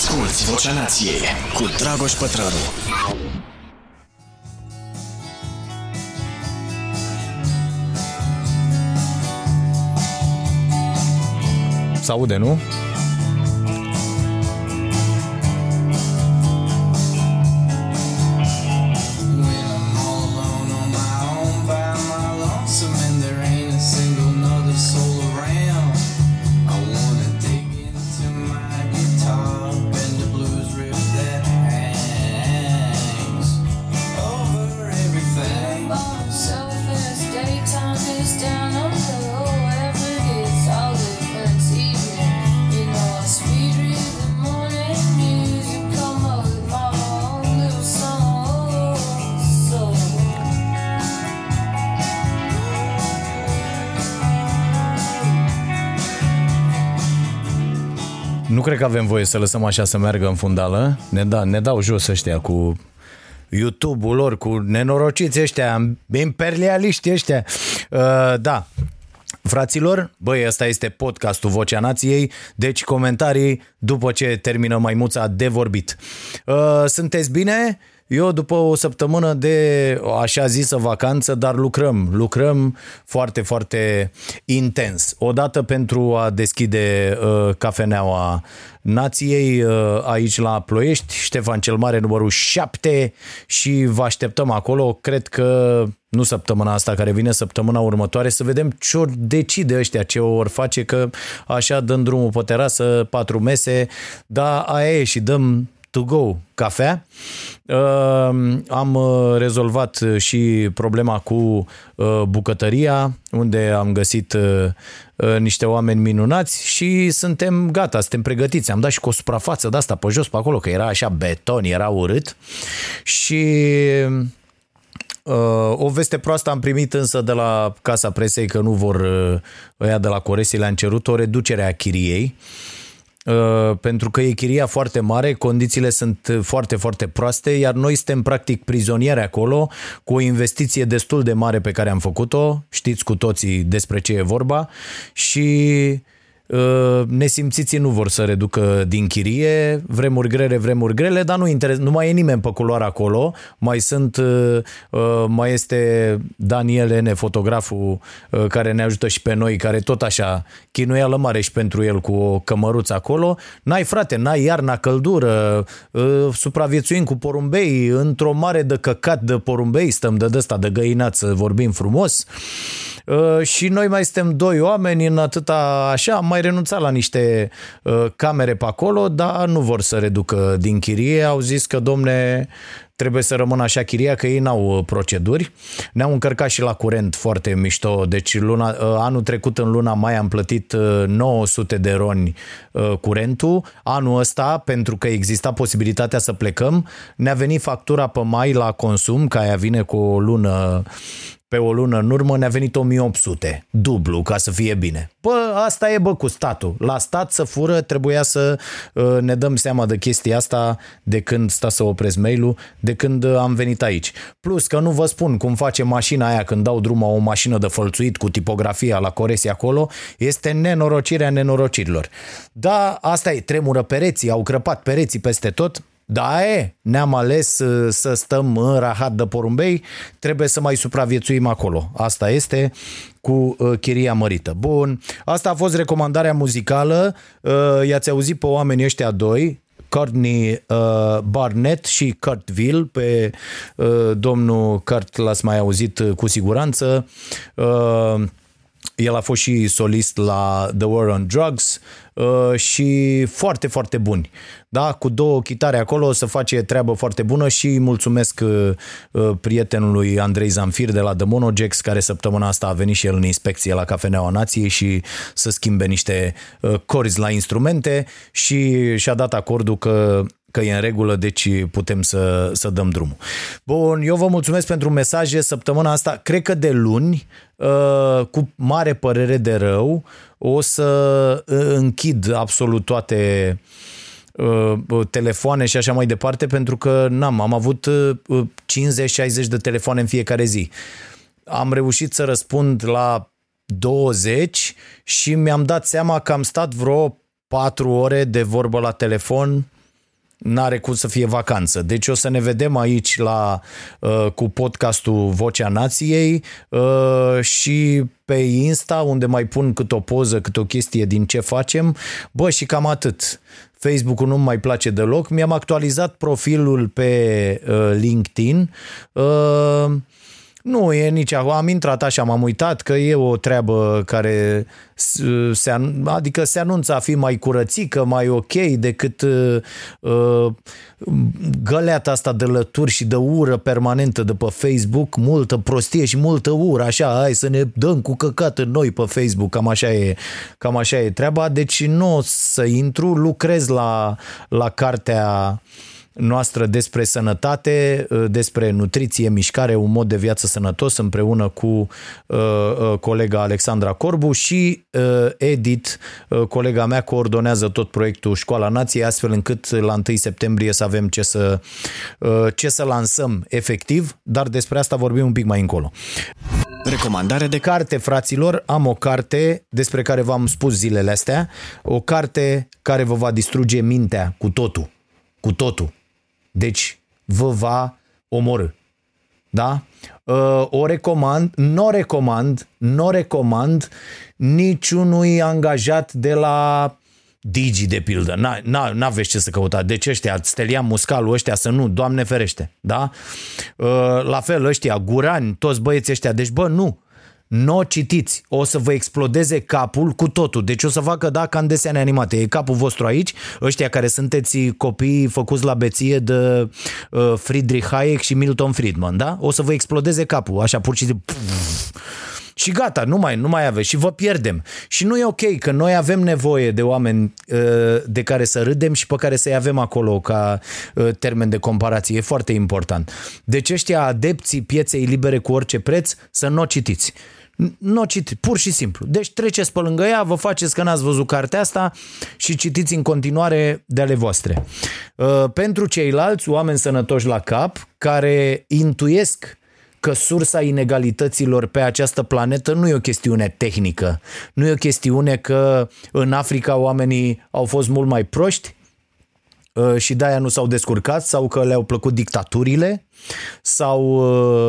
Asculți Vocea Nației cu Dragoș Pătrălu. Se aude, nu? Că avem voie să lăsăm așa să meargă în fundală. Ne, da, ne dau jos ăștia cu YouTube-ul lor, cu nenorociți ăștia, imperialiști ăștia. Uh, da, Fraților, băi, ăsta este podcastul Vocea Nației, deci comentarii după ce termină maimuța de vorbit. Uh, sunteți bine? Eu după o săptămână de așa zisă vacanță, dar lucrăm, lucrăm foarte, foarte intens. Odată pentru a deschide uh, cafeneaua nației uh, aici la Ploiești, Ștefan cel Mare numărul 7 și vă așteptăm acolo, cred că nu săptămâna asta care vine, săptămâna următoare, să vedem ce ori decide ăștia, ce ori face, că așa dăm drumul pe terasă, patru mese, dar aia e și dăm to go cafea. Uh, am uh, rezolvat și problema cu uh, bucătăria, unde am găsit uh, uh, niște oameni minunați și suntem gata, suntem pregătiți. Am dat și cu o suprafață de asta pe jos, pe acolo, că era așa beton, era urât și Uh, o veste proastă am primit însă de la Casa Presei că nu vor uh, ăia de la Coresi le-am cerut o reducere a chiriei uh, pentru că e chiria foarte mare, condițiile sunt foarte, foarte proaste, iar noi suntem practic prizonieri acolo cu o investiție destul de mare pe care am făcut-o, știți cu toții despre ce e vorba. Și uh, nesimțiții nu vor să reducă din chirie, vremuri grele, vremuri grele, dar nu, interes, nu mai e nimeni pe culoare acolo, mai sunt, uh, uh, mai este Daniel N, fotograful uh, care ne ajută și pe noi, care tot așa chinuială mare și pentru el cu o cămăruță acolo. N-ai frate, n-ai iarna, căldură, uh, supraviețuim cu porumbei, într-o mare de căcat de porumbei, stăm de dăsta, de găinață, vorbim frumos. Uh, și noi mai suntem doi oameni în atâta așa, am mai renunțat la niște uh, camere pe acolo, dar nu vor să reducă din chirie, au zis că domne trebuie să rămână așa chiria, că ei n-au uh, proceduri. Ne-au încărcat și la curent foarte mișto, deci luna, uh, anul trecut în luna mai am plătit uh, 900 de roni uh, curentul. Anul ăsta, pentru că exista posibilitatea să plecăm, ne-a venit factura pe mai la consum, că aia vine cu o lună pe o lună în urmă ne-a venit 1800, dublu, ca să fie bine. Bă, asta e bă cu statul. La stat să fură, trebuia să uh, ne dăm seama de chestia asta de când sta să opresc mail-ul, de când uh, am venit aici. Plus că nu vă spun cum face mașina aia când dau drumul o mașină de fălțuit cu tipografia la Coresi acolo, este nenorocirea nenorocirilor. Da, asta e, tremură pereții, au crăpat pereții peste tot, da, e, ne-am ales uh, să stăm în rahat de porumbei, trebuie să mai supraviețuim acolo. Asta este cu uh, chiria mărită. Bun, asta a fost recomandarea muzicală, uh, i-ați auzit pe oamenii ăștia doi, Courtney uh, Barnett și Kurt Will, pe uh, domnul Kurt l-ați mai auzit uh, cu siguranță. Uh, el a fost și solist la The War on Drugs uh, și foarte, foarte buni. Da, cu două chitare acolo o să face treabă foarte bună și îi mulțumesc uh, uh, prietenului Andrei Zamfir de la The Monogex, care săptămâna asta a venit și el în inspecție la Cafeneaua Nației și să schimbe niște uh, corzi la instrumente și și-a dat acordul că că e în regulă, deci putem să, să dăm drumul. Bun, eu vă mulțumesc pentru mesaje săptămâna asta, cred că de luni, uh, cu mare părere de rău, o să uh, închid absolut toate uh, telefoane și așa mai departe, pentru că n-am, am avut 50-60 de telefoane în fiecare zi. Am reușit să răspund la 20 și mi-am dat seama că am stat vreo 4 ore de vorbă la telefon n-are cum să fie vacanță. Deci o să ne vedem aici la, uh, cu podcastul Vocea Nației uh, și pe Insta, unde mai pun cât o poză, cât o chestie din ce facem. Bă, și cam atât. Facebook-ul nu mai place deloc. Mi-am actualizat profilul pe uh, LinkedIn. Uh, nu e nici acum, am intrat așa, m-am uitat că e o treabă care s- se, an- adică se anunță a fi mai curățică, mai ok decât uh, uh, găleata asta de lături și de ură permanentă de pe Facebook, multă prostie și multă ură, așa, hai să ne dăm cu căcat în noi pe Facebook, cam așa e, cam așa e treaba, deci nu o să intru, lucrez la, la cartea noastră despre sănătate, despre nutriție, mișcare, un mod de viață sănătos împreună cu uh, uh, colega Alexandra Corbu și uh, Edit, uh, colega mea, coordonează tot proiectul Școala Nației, astfel încât la 1 septembrie să avem ce să, uh, ce să lansăm efectiv, dar despre asta vorbim un pic mai încolo. Recomandare de Carte, fraților, am o carte despre care v-am spus zilele astea, o carte care vă va distruge mintea cu totul, cu totul. Deci vă va omorâ. Da? Uh, O recomand, nu o recomand, nu o recomand niciunui angajat de la Digi, de pildă. N-a- n-a- N-aveți ce să căutați. Deci ăștia, Stelian Muscalu, ăștia să nu, Doamne ferește. Da? Uh, La fel, ăștia, Gurani, toți băieții ăștia. Deci, bă, nu. Nu o citiți, o să vă explodeze capul cu totul. Deci o să facă, da, ca în desene animate. E capul vostru aici, ăștia care sunteți copii făcuți la beție de uh, Friedrich Hayek și Milton Friedman, da? O să vă explodeze capul, așa pur și simplu. Și gata, nu mai, nu mai aveți și vă pierdem. Și nu e ok că noi avem nevoie de oameni uh, de care să râdem și pe care să-i avem acolo ca uh, termen de comparație. E foarte important. Deci ăștia adepții pieței libere cu orice preț, să nu o citiți. Nu o citiți, pur și simplu. Deci treceți pe lângă ea, vă faceți că n-ați văzut cartea asta și citiți în continuare de ale voastre. Uh, Pentru ceilalți, oameni sănătoși la cap, care intuiesc că sursa inegalităților pe această planetă nu e o chestiune tehnică. Nu e o chestiune că în Africa oamenii au fost mult mai proști uh, și de-aia nu s-au descurcat sau că le-au plăcut dictaturile sau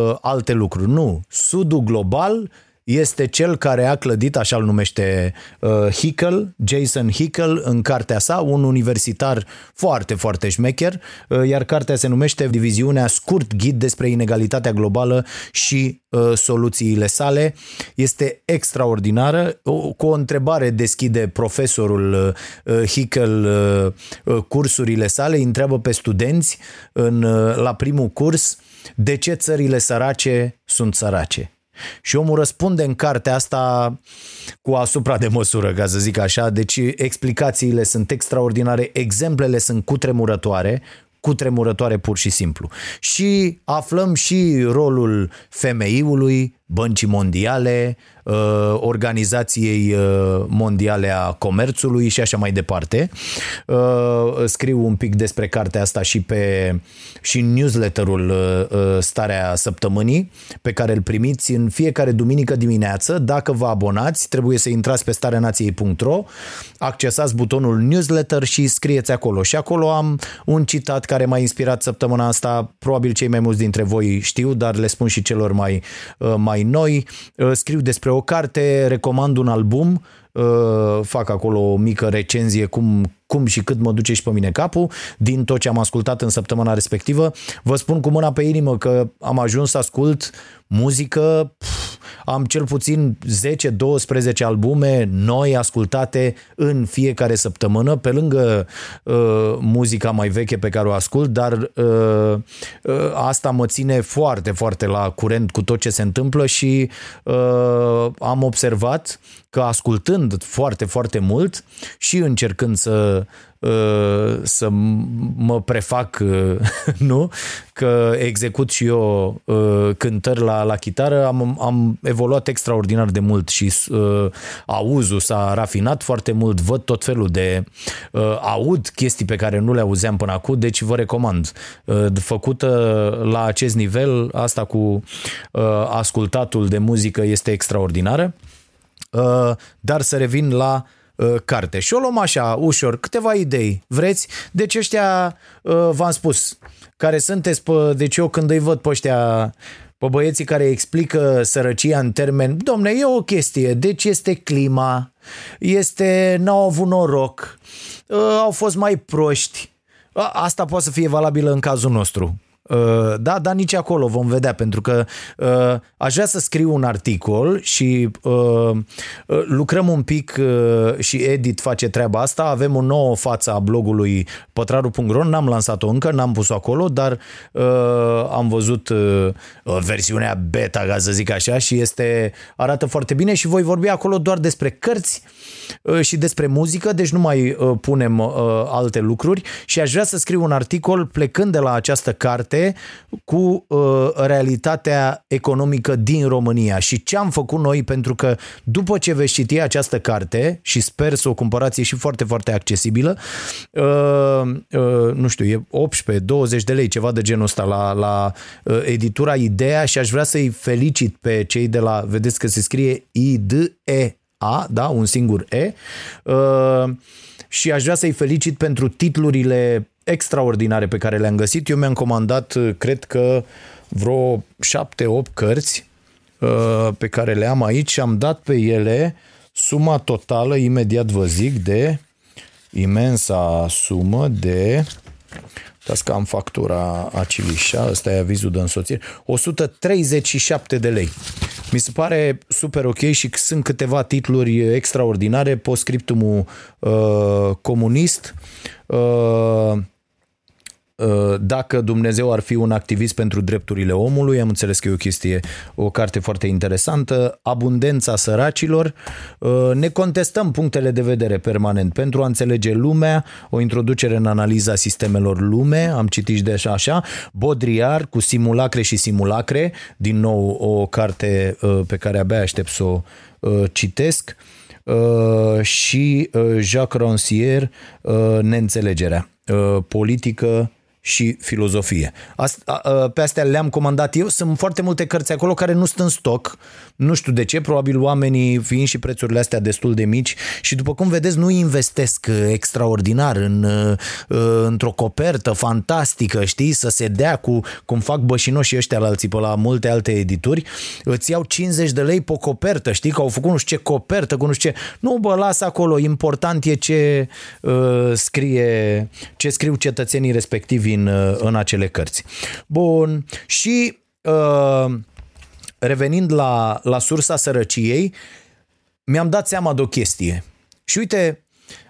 uh, alte lucruri. Nu. Sudul global este cel care a clădit, așa îl numește uh, Hickel, Jason Hickel, în cartea sa, un universitar foarte, foarte șmecher, uh, iar cartea se numește Diviziunea scurt ghid despre inegalitatea globală și uh, soluțiile sale. Este extraordinară. O, cu o întrebare deschide profesorul uh, Hickel uh, uh, cursurile sale, îi întreabă pe studenți în, uh, la primul curs de ce țările sărace sunt sărace. Și omul răspunde în cartea asta cu asupra de măsură, ca să zic așa. Deci explicațiile sunt extraordinare, exemplele sunt cutremurătoare, cutremurătoare pur și simplu. Și aflăm și rolul femeiului, băncii mondiale, uh, Organizației uh, Mondiale a Comerțului și așa mai departe. Uh, Scriu un pic despre cartea asta și pe și în newsletterul uh, uh, Starea Săptămânii, pe care îl primiți în fiecare duminică dimineață. Dacă vă abonați, trebuie să intrați pe stareanației.ro, accesați butonul newsletter și scrieți acolo. Și acolo am un citat care m-a inspirat săptămâna asta, probabil cei mai mulți dintre voi știu, dar le spun și celor mai, uh, mai noi. Uh, Scriu despre o carte, recomand un album, uh, fac acolo o mică recenzie cum, cum și cât mă duce și pe mine capul din tot ce am ascultat în săptămâna respectivă. Vă spun cu mâna pe inimă că am ajuns să ascult muzică, pf, am cel puțin 10-12 albume noi ascultate în fiecare săptămână, pe lângă uh, muzica mai veche pe care o ascult, dar uh, uh, asta mă ține foarte, foarte la curent cu tot ce se întâmplă și uh, am observat că ascultând foarte, foarte mult și încercând să uh, să mă prefac, uh, nu? Că execut și eu uh, cântări la, la chitară, am, am evoluat extraordinar de mult și uh, auzul s-a rafinat foarte mult, văd tot felul de uh, aud chestii pe care nu le auzeam până acum, deci vă recomand. Uh, făcută la acest nivel, asta cu uh, ascultatul de muzică este extraordinară. Uh, dar să revin la uh, carte. Și o luăm așa, ușor, câteva idei. Vreți? Deci ăștia, uh, v-am spus, care sunteți pe... Deci eu când îi văd pe ăștia pe băieții care explică sărăcia în termen, domne, e o chestie, deci este clima, este, n-au avut noroc, uh, au fost mai proști. A- Asta poate să fie valabilă în cazul nostru. Uh, Da, dar nici acolo vom vedea, pentru că uh, aș vrea să scriu un articol și uh, uh, lucrăm un pic uh, și Edit face treaba asta. Avem o nouă față a blogului pătraru.ro, n-am lansat-o încă, n-am pus-o acolo, dar uh, am văzut uh, versiunea beta, ca să zic așa, și este arată foarte bine și voi vorbi acolo doar despre cărți uh, și despre muzică, deci nu mai uh, punem uh, alte lucruri și aș vrea să scriu un articol plecând de la această carte cu uh, realitatea economică din România și ce am făcut noi pentru că după ce veți citi această carte și sper să o cumpărați e și foarte, foarte accesibilă, uh, uh, nu știu, e 18-20 de lei, ceva de genul ăsta la, la uh, editura Ideea și aș vrea să-i felicit pe cei de la, vedeți că se scrie IDE a, da, un singur E. Uh, și aș vrea să-i felicit pentru titlurile extraordinare pe care le-am găsit. Eu mi-am comandat, uh, cred că vreo șapte, opt cărți uh, pe care le am aici și am dat pe ele suma totală, imediat vă zic, de imensa sumă de Uitați că am factura Acilișa, ăsta e avizul de însoțire, 137 de lei. Mi se pare super ok și sunt câteva titluri extraordinare, postscriptumul uh, comunist, uh, Uh, dacă Dumnezeu ar fi un activist pentru drepturile omului, am înțeles că e o chestie, o carte foarte interesantă, Abundența săracilor, Uh, ne contestăm punctele de vedere permanent. Pentru a înțelege lumea, o introducere în analiza sistemelor lume, am citit și de așa, așa, Bodriar cu simulacre și simulacre, din nou o carte uh, pe care abia aștept să o uh, citesc, Uh, și uh, Jacques Rancière, uh, Neînțelegerea, uh, politică și filozofie. Asta, pe astea le-am comandat eu. Sunt foarte multe cărți acolo care nu sunt în stoc. Nu știu de ce, probabil oamenii fiind și prețurile astea destul de mici și după cum vedeți nu investesc extraordinar în, într-o copertă fantastică, știi, să se dea cu cum fac bășinoșii ăștia la alții pe la multe alte edituri, îți iau 50 de lei pe o copertă, știi, că au făcut nu știu ce copertă, cu nu știu ce. Nu, bă, lasă acolo, important e ce uh, scrie, ce scriu cetățenii respectivi în, în acele cărți. Bun, și uh, revenind la, la sursa sărăciei, mi-am dat seama de o chestie. Și uite,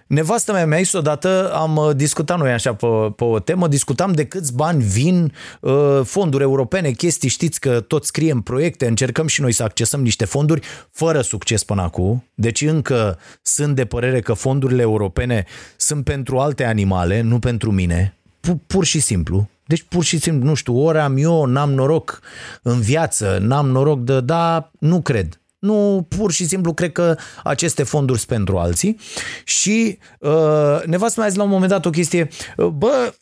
nevastă mea mi-a zis odată, am discutat noi așa pe, pe o temă, discutam de câți bani vin uh, fonduri europene, chestii, știți că tot scriem proiecte, încercăm și noi să accesăm niște fonduri fără succes până acum. Deci încă sunt de părere că fondurile europene sunt pentru alte animale, nu pentru mine pur și simplu. Deci pur și simplu, nu știu, ori am eu, n-am noroc în viață, n-am noroc de, da, nu cred. Nu, pur și simplu cred că aceste fonduri sunt pentru alții și uh, nevastă mai a zis la un moment dat o chestie, uh, bă,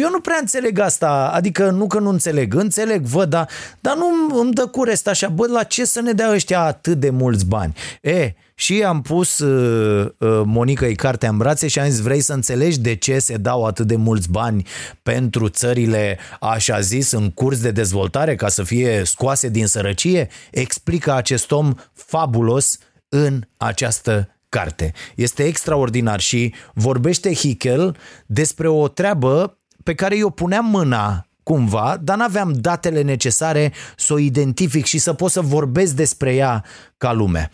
eu nu prea înțeleg asta, adică nu că nu înțeleg, înțeleg, văd, dar, dar nu îmi dă cu rest așa, bă, la ce să ne dea ăștia atât de mulți bani? E, și am pus uh, uh, Monica-i cartea în brațe și am zis, vrei să înțelegi de ce se dau atât de mulți bani pentru țările, așa zis, în curs de dezvoltare, ca să fie scoase din sărăcie? Explică acest om fabulos în această carte. Este extraordinar și vorbește Hickel despre o treabă pe care eu puneam mâna cumva, dar n-aveam datele necesare să o identific și să pot să vorbesc despre ea ca lume.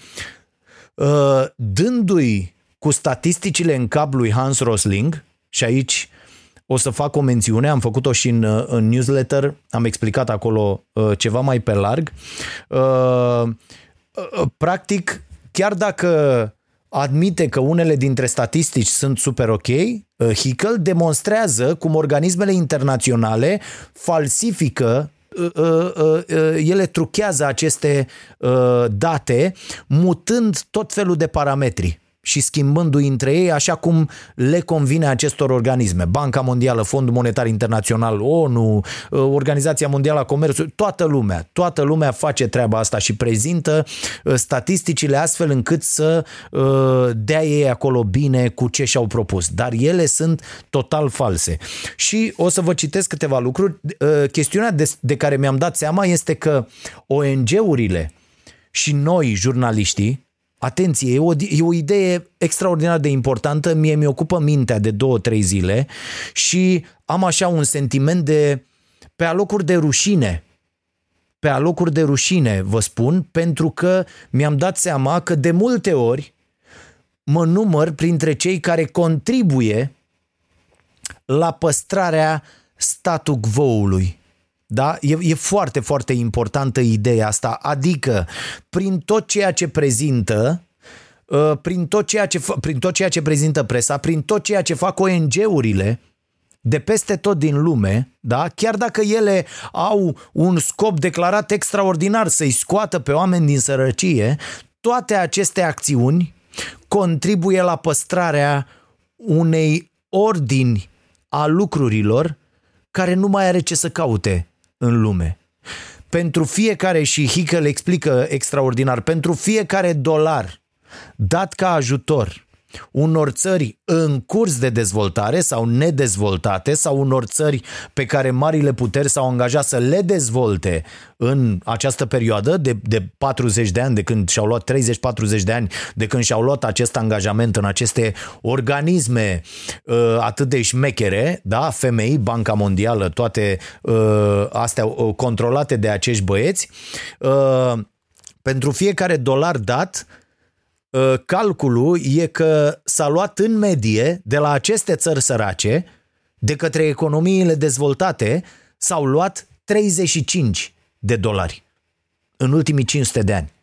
Dându-i cu statisticile în cap lui Hans Rosling, și aici o să fac o mențiune, am făcut-o și în, în newsletter, am explicat acolo ceva mai pe larg. Practic, chiar dacă admite că unele dintre statistici sunt super ok, Hickel demonstrează cum organismele internaționale falsifică ele truchează aceste date mutând tot felul de parametri. Și schimbându-i între ei așa cum le convine acestor organisme. Banca Mondială, Fondul Monetar Internațional, ONU, uh, Organizația Mondială a Comerțului, toată lumea, toată lumea face treaba asta și prezintă uh, statisticile astfel încât să uh, dea ei acolo bine cu ce și-au propus. Dar ele sunt total false. Și o să vă citesc câteva lucruri. Chestiunea de, de care mi-am dat seama este că ONG-urile și noi, jurnaliștii, Atenție, e o, e o idee extraordinar de importantă, mie mi ocupă mintea de două, trei zile și am așa un sentiment de pe alocuri de rușine, pe alocuri de rușine, vă spun, pentru că mi-am dat seama că de multe ori mă număr printre cei care contribuie la păstrarea statu quo-ului. Da? E, e foarte, foarte importantă ideea asta. Adică, prin tot ceea ce prezintă, uh, prin tot ceea ce, prin tot ceea ce prezintă presa, prin tot ceea ce fac ONG-urile, de peste tot din lume, da? chiar dacă ele au un scop declarat extraordinar să-i scoată pe oameni din sărăcie, toate aceste acțiuni contribuie la păstrarea unei ordini a lucrurilor care nu mai are ce să caute în lume. Pentru fiecare, și Hickel explică extraordinar, pentru fiecare dolar dat ca ajutor unor țări în curs de dezvoltare sau nedezvoltate sau unor țări pe care marile puteri s-au angajat să le dezvolte în această perioadă de, de 40 de ani, de când și-au luat 30-40 de ani, de când și-au luat acest angajament în aceste organisme uh, atât de șmechere, da, FMI, Banca Mondială, toate uh, astea uh, controlate de acești băieți, uh, pentru fiecare dolar dat, Uh, calculul e că s-a luat în medie de la aceste țări sărace, de către economiile dezvoltate, s-au luat 35 de dolari în ultimii 500 de ani.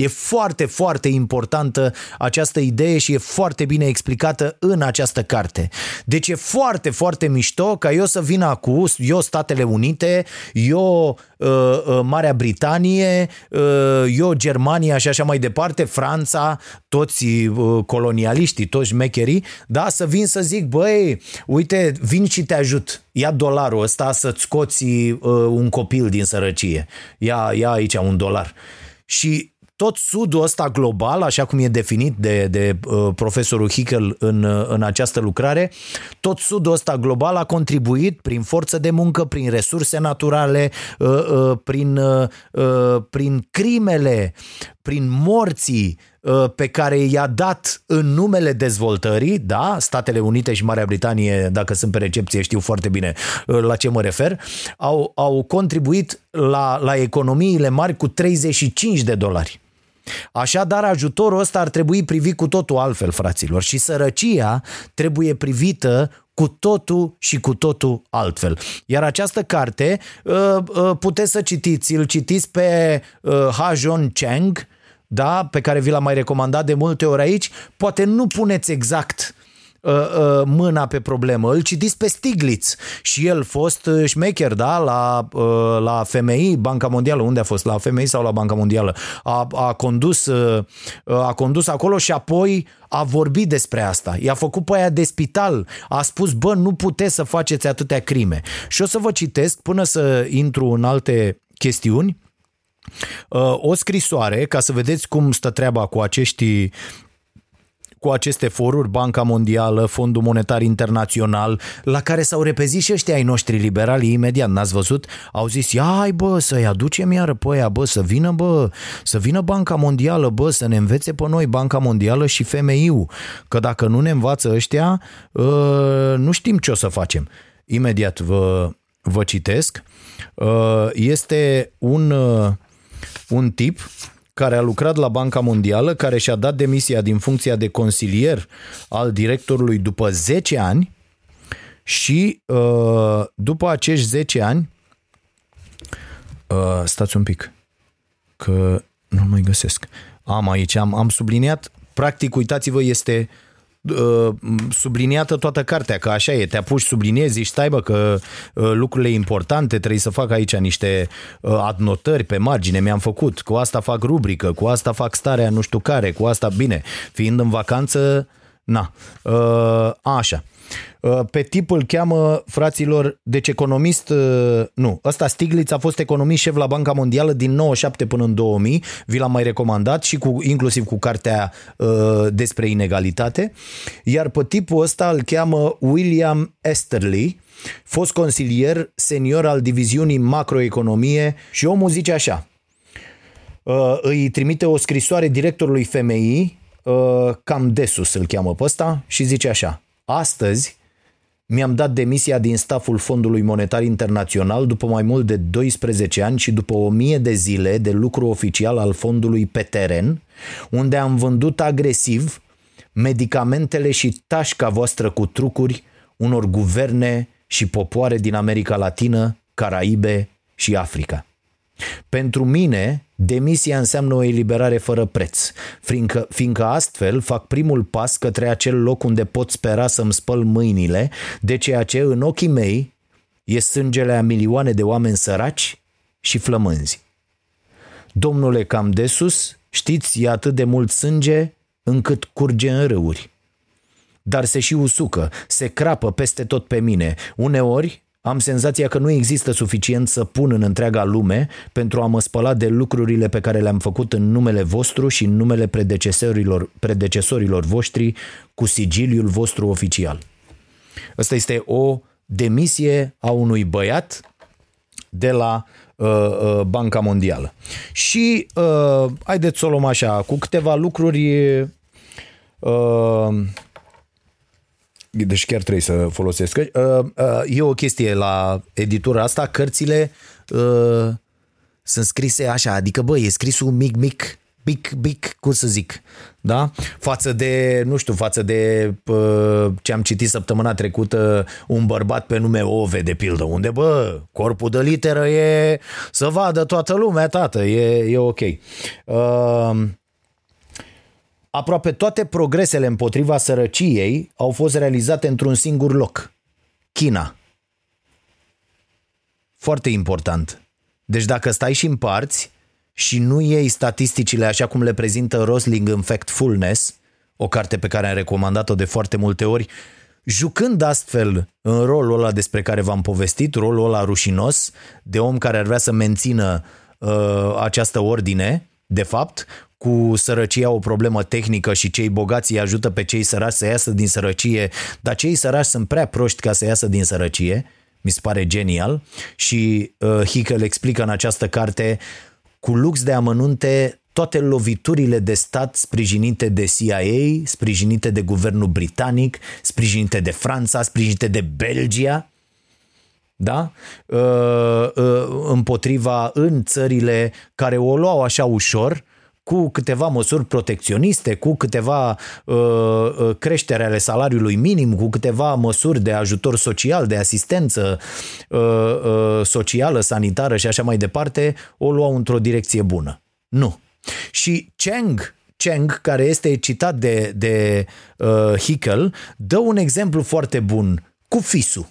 E foarte, foarte importantă această idee și e foarte bine explicată în această carte. Deci e foarte, foarte mișto ca eu să vin acum, eu Statele Unite, eu uh, uh, Marea Britanie, uh, eu Germania și așa mai departe, Franța, toți uh, colonialiștii, toți șmecherii, da, să vin să zic, băi, uite, vin și te ajut, ia dolarul ăsta să-ți scoți uh, un copil din sărăcie, ia, ia aici un dolar. Și tot sudul ăsta global, așa cum e definit de, de uh, profesorul Hickel în, uh, în această lucrare, tot sudul ăsta global a contribuit prin forță de muncă, prin resurse naturale, uh, uh, prin, uh, uh, prin crimele, prin morții uh, pe care i-a dat în numele dezvoltării, da, Statele Unite și Marea Britanie, dacă sunt pe recepție, știu foarte bine uh, la ce mă refer, au, au contribuit la, la economiile mari cu 35 de dolari. Așadar, ajutorul ăsta ar trebui privit cu totul altfel, fraților, și sărăcia trebuie privită cu totul și cu totul altfel. Iar această carte uh, uh, puteți să citiți, îl citiți pe uh, Ha John Cheng, da, pe care vi l-am mai recomandat de multe ori aici, poate nu puneți exact uh, uh, mâna pe problemă. Îl citiți pe Stiglitz și el fost uh, șmecher, da, la, uh, la FMI, Banca Mondială, unde a fost? La FMI sau la Banca Mondială? A, a, condus, uh, a condus acolo și apoi a vorbit despre asta. I-a făcut pe aia de spital. A spus, bă, nu puteți să faceți atâtea crime. Și o să vă citesc până să intru în alte chestiuni uh, o scrisoare ca să vedeți cum stă treaba cu acești cu aceste foruri, Banca Mondială, Fondul Monetar Internațional, la care s-au repezit și ăștia ai noștri liberali imediat, n-ați văzut? Au zis, ia bă, să-i aducem iară pe aia, bă, să vină, bă, să vină Banca Mondială, bă, să ne învețe pe noi Banca Mondială și FMI-ul, că dacă nu ne învață ăștia, uh, nu știm ce o să facem. Imediat vă, vă citesc. Uh, este un, uh, un tip care a lucrat la Banca Mondială, care și-a dat demisia din funcția de consilier al directorului după 10 ani și uh, după acești 10 ani uh, stați un pic că nu mai găsesc. Am aici, am, am subliniat, practic, uitați-vă, este uh, subliniată toată cartea, că așa e, te apuci, subliniezi, zici, stai bă, că uh, lucrurile importante trebuie să fac aici niște uh, adnotări pe margine, mi-am făcut, cu asta fac rubrică, cu asta fac starea nu știu care, cu asta, bine, fiind în vacanță, na, uh, așa. Uh, Pe tip îl cheamă, fraților, deci economist, uh, nu, ăsta Stiglitz a fost economist șef la Banca Mondială din 97 până în 2000, vi l-am mai recomandat și cu, inclusiv cu cartea uh, despre inegalitate, iar pe tipul ăsta îl cheamă William Esterly, fost consilier senior al diviziunii macroeconomie și omul zice așa, uh, îi trimite o scrisoare directorului FMI, uh, cam desus îl cheamă pe ăsta, și zice așa, astăzi mi-am dat demisia din staful Fondului Monetar Internațional după mai mult de 12 ani și după 1000 de zile de lucru oficial al fondului pe teren, unde am vândut agresiv medicamentele și tașca voastră cu trucuri unor guverne și popoare din America Latină, Caraibe și Africa. Pentru mine, demisia înseamnă o eliberare fără preț, fiindcă, fiindcă astfel fac primul pas către acel loc unde pot spera să-mi spăl mâinile de ceea ce, în ochii mei, e sângele a milioane de oameni săraci și flămânzi. Domnule cam de sus, știți, e atât de mult sânge încât curge în râuri. Dar se și usucă, se crapă peste tot pe mine. Uneori am senzația că nu există suficient să pun în întreaga lume pentru a mă spăla de lucrurile pe care le-am făcut în numele vostru și în numele predecesorilor, predecesorilor voștri cu sigiliul vostru oficial. Asta este o demisie a unui băiat de la uh, uh, Banca Mondială. Și uh, haideți să o luăm așa, cu câteva lucruri uh, deci chiar trebuie să folosesc. Uh, uh, e o chestie la editura asta, cărțile uh, sunt scrise așa, adică bă, e scrisul mic, mic, mic, mic, cum să zic, da? Față de, nu știu, față de uh, ce am citit săptămâna trecută, un bărbat pe nume Ove, de pildă, unde, bă, corpul de literă e să vadă toată lumea, tată, e, e ok. Uh, Aproape toate progresele împotriva sărăciei au fost realizate într-un singur loc. China. Foarte important. Deci dacă stai și împarți și nu iei statisticile așa cum le prezintă Rosling în Factfulness, o carte pe care am recomandat-o de foarte multe ori, jucând astfel în rolul ăla despre care v-am povestit, rolul ăla rușinos, de om care ar vrea să mențină uh, această ordine, de fapt, cu sărăcia o problemă tehnică și cei bogați îi ajută pe cei săraci să iasă din sărăcie, dar cei săraci sunt prea proști ca să iasă din sărăcie, mi se pare genial și uh, Hickel explică în această carte cu lux de amănunte toate loviturile de stat sprijinite de CIA, sprijinite de guvernul britanic, sprijinite de Franța, sprijinite de Belgia, da? Uh, uh, împotriva în țările care o luau așa ușor, cu câteva măsuri protecționiste, cu câteva uh, uh, creștere ale salariului minim, cu câteva măsuri de ajutor social, de asistență uh, uh, socială, sanitară și așa mai departe, o luau într-o direcție bună. Nu. Și Cheng, Cheng, care este citat de, de uh, Hickel, dă un exemplu foarte bun cu fisul.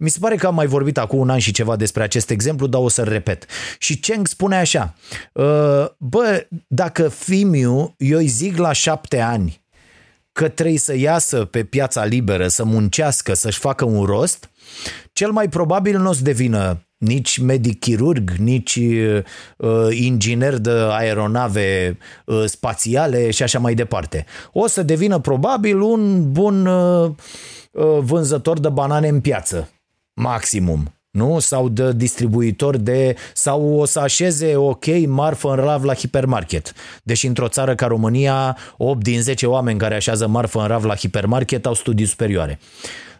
Mi se pare că am mai vorbit acum un an și ceva despre acest exemplu, dar o să-l repet. Și Cheng spune așa, "Uh, bă, dacă Fimiu, eu îi zic la șapte ani că trebuie să iasă pe piața liberă, să muncească, să-și facă un rost, cel mai probabil nu o să devină nici medic chirurg, nici uh, inginer de aeronave uh, spațiale și așa mai departe. O să devină probabil un bun uh, uh, vânzător de banane în piață, maximum. Nu? Sau de distribuitor de... Sau o să așeze ok marfă în rav la hipermarket. Deși într-o țară ca România, 8 din 10 oameni care așează marfă în rav la hipermarket au studii superioare.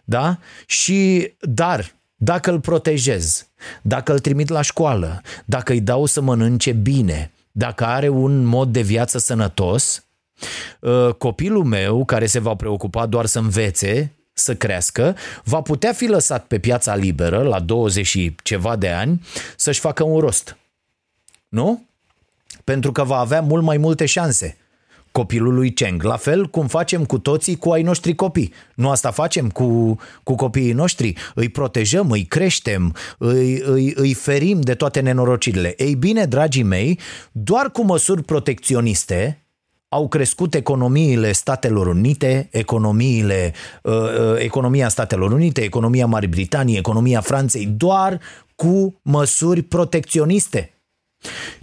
Da? Și, dar, dacă îl protejez, dacă îl trimit la școală, dacă îi dau să mănânce bine, dacă are un mod de viață sănătos, uh, copilul meu, care se va preocupa doar să învețe, să crească, va putea fi lăsat pe piața liberă, la 20 și ceva de ani, să-și facă un rost. Nu? Pentru că va avea mult mai multe șanse. copilului Cheng. La fel cum facem cu toții cu ai noștri copii. Nu asta facem cu, cu copiii noștri? Îi protejăm, îi creștem, îi, îi, îi ferim de toate nenorocirile. Ei bine, dragii mei, doar cu măsuri protecționiste, au crescut economiile Statelor Unite, economiile, uh, uh, economia Statelor Unite, economia Marii Britanii, economia Franței, doar cu măsuri protecționiste.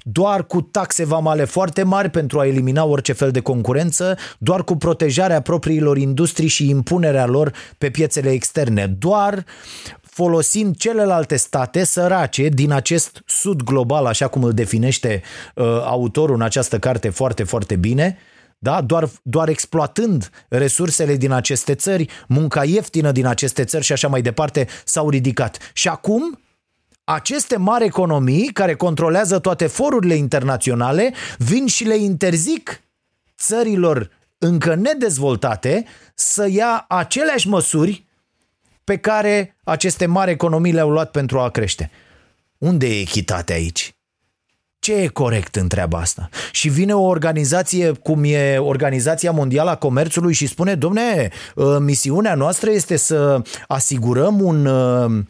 Doar cu taxe vamale foarte mari pentru a elimina orice fel de concurență, doar cu protejarea propriilor industrii și impunerea lor pe piețele externe, doar folosind celelalte state sărace din acest sud global, așa cum îl definește uh, autorul în această carte foarte, foarte bine, da? doar, doar exploatând resursele din aceste țări, munca ieftină din aceste țări și așa mai departe, s-au ridicat. Și acum, aceste mari economii care controlează toate forurile internaționale vin și le interzic țărilor încă nedezvoltate să ia aceleași măsuri pe care aceste mari economii le-au luat pentru a crește. Unde e echitatea aici? Ce e corect în treaba asta? Și vine o organizație cum e Organizația Mondială a Comerțului și spune, domne, uh, misiunea noastră este să asigurăm un, uh,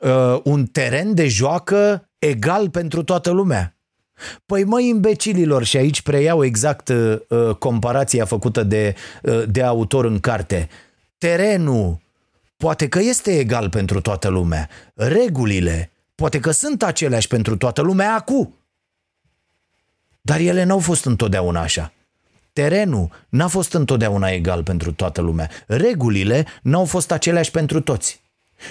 uh, un teren de joacă egal pentru toată lumea. Păi măi imbecililor, și aici preiau exact uh, comparația făcută de, uh, de autor în carte. Terenul poate că este egal pentru toată lumea. Regulile poate că sunt aceleași pentru toată lumea acum. Dar ele n-au fost întotdeauna așa. Terenul n-a fost întotdeauna egal pentru toată lumea. Regulile n-au fost aceleași pentru toți.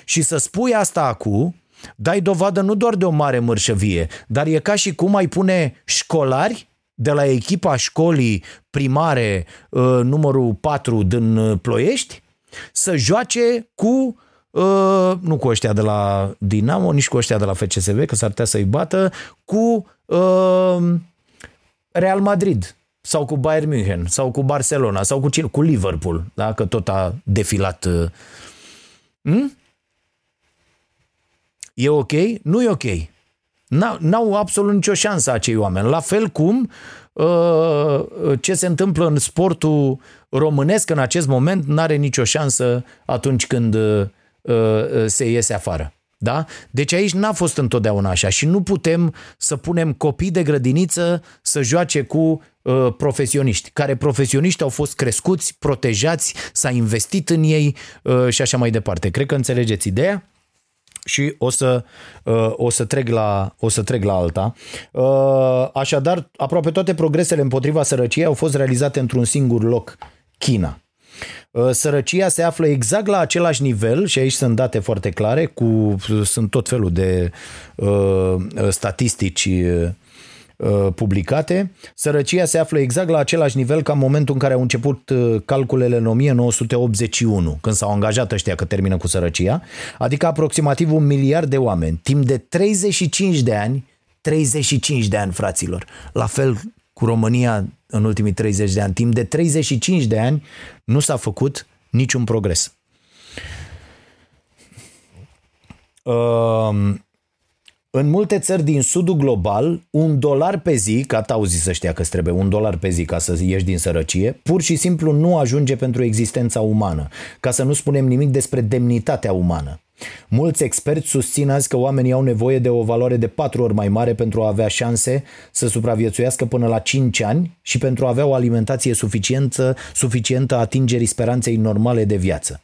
Și să spui asta acum, dai dovadă nu doar de o mare mărșăvie, dar e ca și cum ai pune școlari de la echipa școlii primare uh, numărul 4 din uh, Ploiești să joace cu Uh, nu cu ăștia de la Dinamo, nici cu ăștia de la FCSB, că s-ar putea să-i bată, cu uh, Real Madrid sau cu Bayern München sau cu Barcelona sau cu, cu Liverpool, da? că tot a defilat. Uh, hm? E ok? Nu e ok. N-au absolut nicio șansă acei oameni. La fel cum uh, ce se întâmplă în sportul românesc în acest moment n-are nicio șansă atunci când uh, se iese afară. Da? Deci aici n-a fost întotdeauna așa și nu putem să punem copii de grădiniță să joace cu uh, profesioniști, care profesioniști au fost crescuți, protejați, s-a investit în ei uh, și așa mai departe. Cred că înțelegeți ideea? Și o să, uh, o să, trec, la, o să trec la alta. Uh, așadar, aproape toate progresele împotriva sărăciei au fost realizate într-un singur loc, China. Uh, sărăcia se află exact la același nivel și aici sunt date foarte clare, cu, sunt tot felul de uh, statistici uh, publicate. Sărăcia se află exact la același nivel ca în momentul în care au început uh, calculele în 1981, când s-au angajat ăștia că termină cu sărăcia, adică aproximativ un miliard de oameni, timp de 35 de ani, 35 de ani, fraților. La fel cu România în ultimii 30 de ani. Timp de 35 de ani nu s-a făcut niciun progres. Um, în multe țări din sudul global, un dolar pe zi, ca tauzi să știa că trebuie un dolar pe zi ca să ieși din sărăcie, pur și simplu nu ajunge pentru existența umană, ca să nu spunem nimic despre demnitatea umană. Mulți experți susțin azi că oamenii au nevoie de o valoare de patru ori mai mare pentru a avea șanse să supraviețuiască până la 5 ani și pentru a avea o alimentație suficientă, suficientă atingerii speranței normale de viață.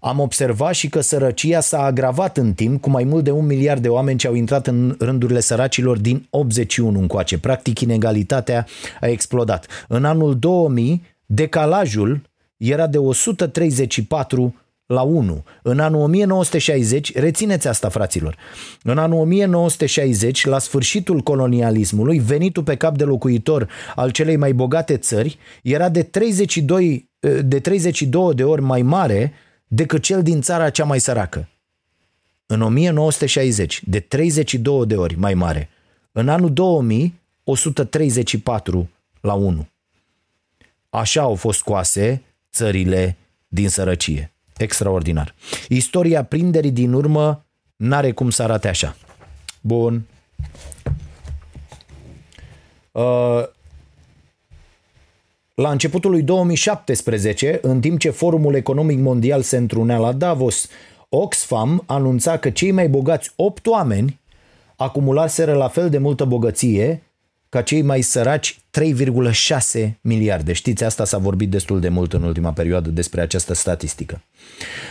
Am observat și că sărăcia s-a agravat în timp cu mai mult de un miliard de oameni ce au intrat în rândurile săracilor din 81 încoace. Practic, inegalitatea a explodat. În anul 2000, decalajul era de 134 la 1. În anul 1960, rețineți asta, fraților, în anul 1960, la sfârșitul colonialismului, venitul pe cap de locuitor al celei mai bogate țări era de 32 de, 32 de ori mai mare decât cel din țara cea mai săracă. În 1960, de 32 de ori mai mare. În anul 2000, 134 la 1. Așa au fost scoase țările din sărăcie. Extraordinar. Istoria prinderii din urmă n-are cum să arate așa. Bun. Uh, La începutul lui 2017, în timp ce Forumul Economic Mondial se întrunea la Davos, Oxfam anunța că cei mai bogați 8 oameni acumulaseră la fel de multă bogăție ca cei mai săraci 3,6 miliarde. Știți, asta s-a vorbit destul de mult în ultima perioadă despre această statistică.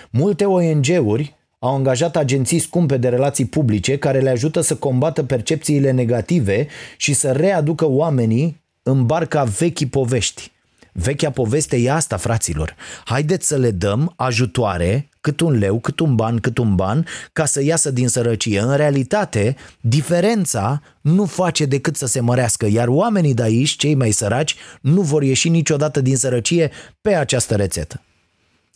Multe ONG-uri au angajat agenții scumpe de relații publice care le ajută să combată percepțiile negative și să readucă oamenii în barca vechii povești. Vechea poveste e asta, fraților. Haideți să le dăm ajutoare, cât un leu, cât un ban, cât un ban, ca să iasă din sărăcie. În realitate, diferența nu face decât să se mărească, iar oamenii de aici, cei mai săraci, nu vor ieși niciodată din sărăcie pe această rețetă.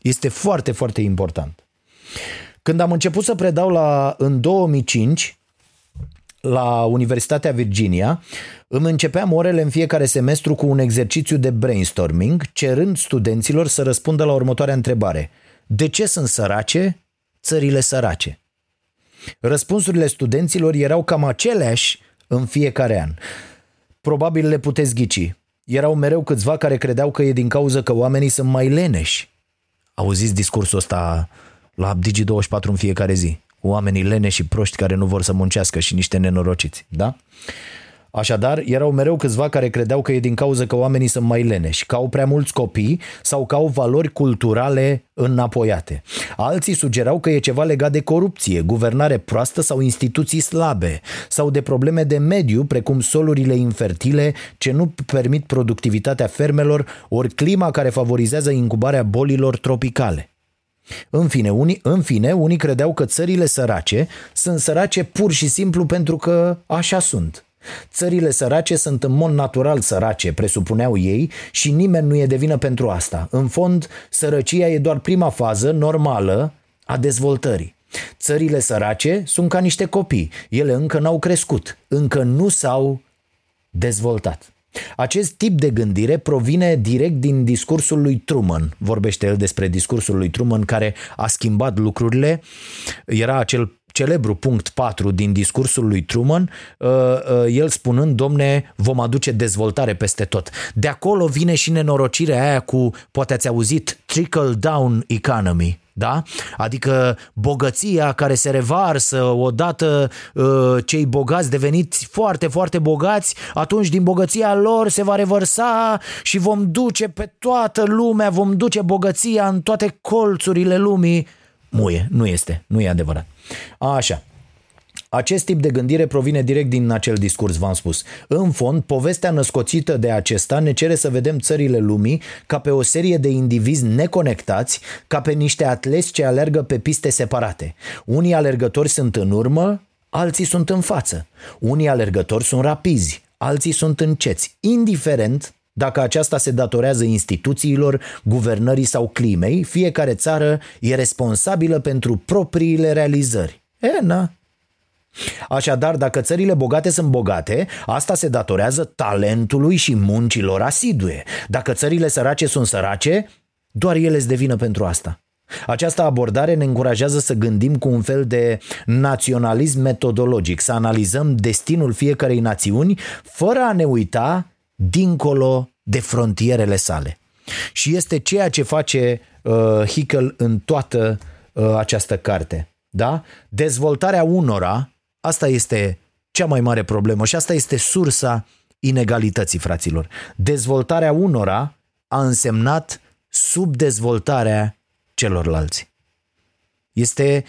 Este foarte, foarte important. Când am început să predau la, în 2005 la Universitatea Virginia, îmi începeam orele în fiecare semestru cu un exercițiu de brainstorming, cerând studenților să răspundă la următoarea întrebare. De ce sunt sărace țările sărace? Răspunsurile studenților erau cam aceleași în fiecare an. Probabil le puteți ghici. Erau mereu câțiva care credeau că e din cauza că oamenii sunt mai leneși. Auziți discursul ăsta la Digi24 în fiecare zi. Oamenii lene și proști care nu vor să muncească și niște nenorociți, da? Așadar, erau mereu câțiva care credeau că e din cauza că oamenii sunt mai leneși, că au prea mulți copii sau că au valori culturale înapoiate. Alții sugerau că e ceva legat de corupție, guvernare proastă sau instituții slabe, sau de probleme de mediu, precum solurile infertile ce nu permit productivitatea fermelor, ori clima care favorizează incubarea bolilor tropicale. În fine, unii, în fine, unii credeau că țările sărace sunt sărace pur și simplu pentru că așa sunt. Țările sărace sunt în mod natural sărace, presupuneau ei, și nimeni nu e de vină pentru asta. În fond, sărăcia e doar prima fază normală a dezvoltării. Țările sărace sunt ca niște copii. Ele încă n-au crescut, încă nu s-au dezvoltat. Acest tip de gândire provine direct din discursul lui Truman. Vorbește el despre discursul lui Truman care a schimbat lucrurile. Era acel celebru punct 4 din discursul lui Truman, uh, uh, el spunând, domne, vom aduce dezvoltare peste tot. De acolo vine și nenorocirea aia cu, poate ați auzit, trickle-down economy, da? Adică bogăția care se revarsă odată uh, cei bogați deveniți foarte, foarte bogați, atunci din bogăția lor se va revărsa și vom duce pe toată lumea, vom duce bogăția în toate colțurile lumii. Muie, nu este, nu e adevărat. Așa. Acest tip de gândire provine direct din acel discurs, v-am spus. În fond, povestea născoțită de acesta ne cere să vedem țările lumii ca pe o serie de indivizi neconectați, ca pe niște atleți ce alergă pe piste separate. Unii alergători sunt în urmă, alții sunt în față. Unii alergători sunt rapizi, alții sunt înceți, indiferent dacă aceasta se datorează instituțiilor, guvernării sau climei, fiecare țară e responsabilă pentru propriile realizări. E, na. Așadar, dacă țările bogate sunt bogate, asta se datorează talentului și muncilor asidue. Dacă țările sărace sunt sărace, doar ele îți devină pentru asta. Această abordare ne încurajează să gândim cu un fel de naționalism metodologic, să analizăm destinul fiecarei națiuni fără a ne uita dincolo de frontierele sale. Și este ceea ce face uh, Hickel în toată uh, această carte. Da? Dezvoltarea unora, asta este cea mai mare problemă și asta este sursa inegalității, fraților. Dezvoltarea unora a însemnat subdezvoltarea celorlalți. Este,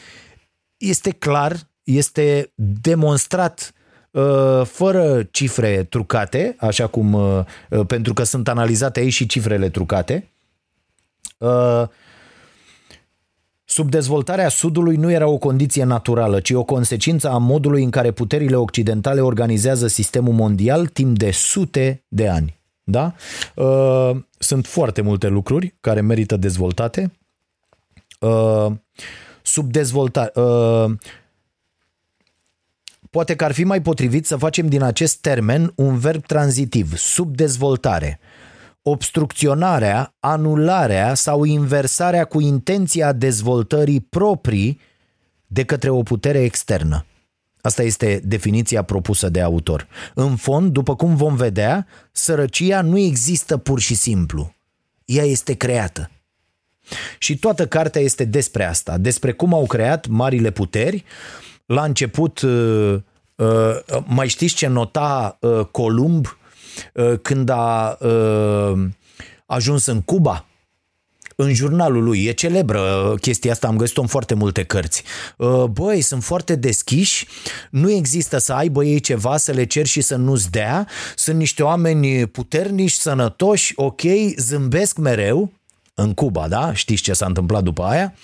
este clar, este demonstrat uh, fără cifre trucate, așa cum, uh, pentru că sunt analizate aici și cifrele trucate. Uh, Subdezvoltarea Sudului nu era o condiție naturală, ci o consecință a modului în care puterile occidentale organizează sistemul mondial timp de sute de ani. Da? Sunt foarte multe lucruri care merită dezvoltate. Subdezvoltare poate că ar fi mai potrivit să facem din acest termen un verb tranzitiv, subdezvoltare. Obstrucționarea, anularea sau inversarea cu intenția dezvoltării proprii de către o putere externă. Asta este definiția propusă de autor. În fond, după cum vom vedea, sărăcia nu există pur și simplu. Ea este creată. Și toată cartea este despre asta, despre cum au creat marile puteri. La început, uh, uh, mai știți ce nota uh, Columb când a ajuns în Cuba? în jurnalul lui. E celebră chestia asta, am găsit-o în foarte multe cărți. Băi, sunt foarte deschiși, nu există să aibă ei ceva, să le cer și să nu-ți dea, sunt niște oameni puternici, sănătoși, ok, zâmbesc mereu, în Cuba, da? Știți ce s-a întâmplat după aia?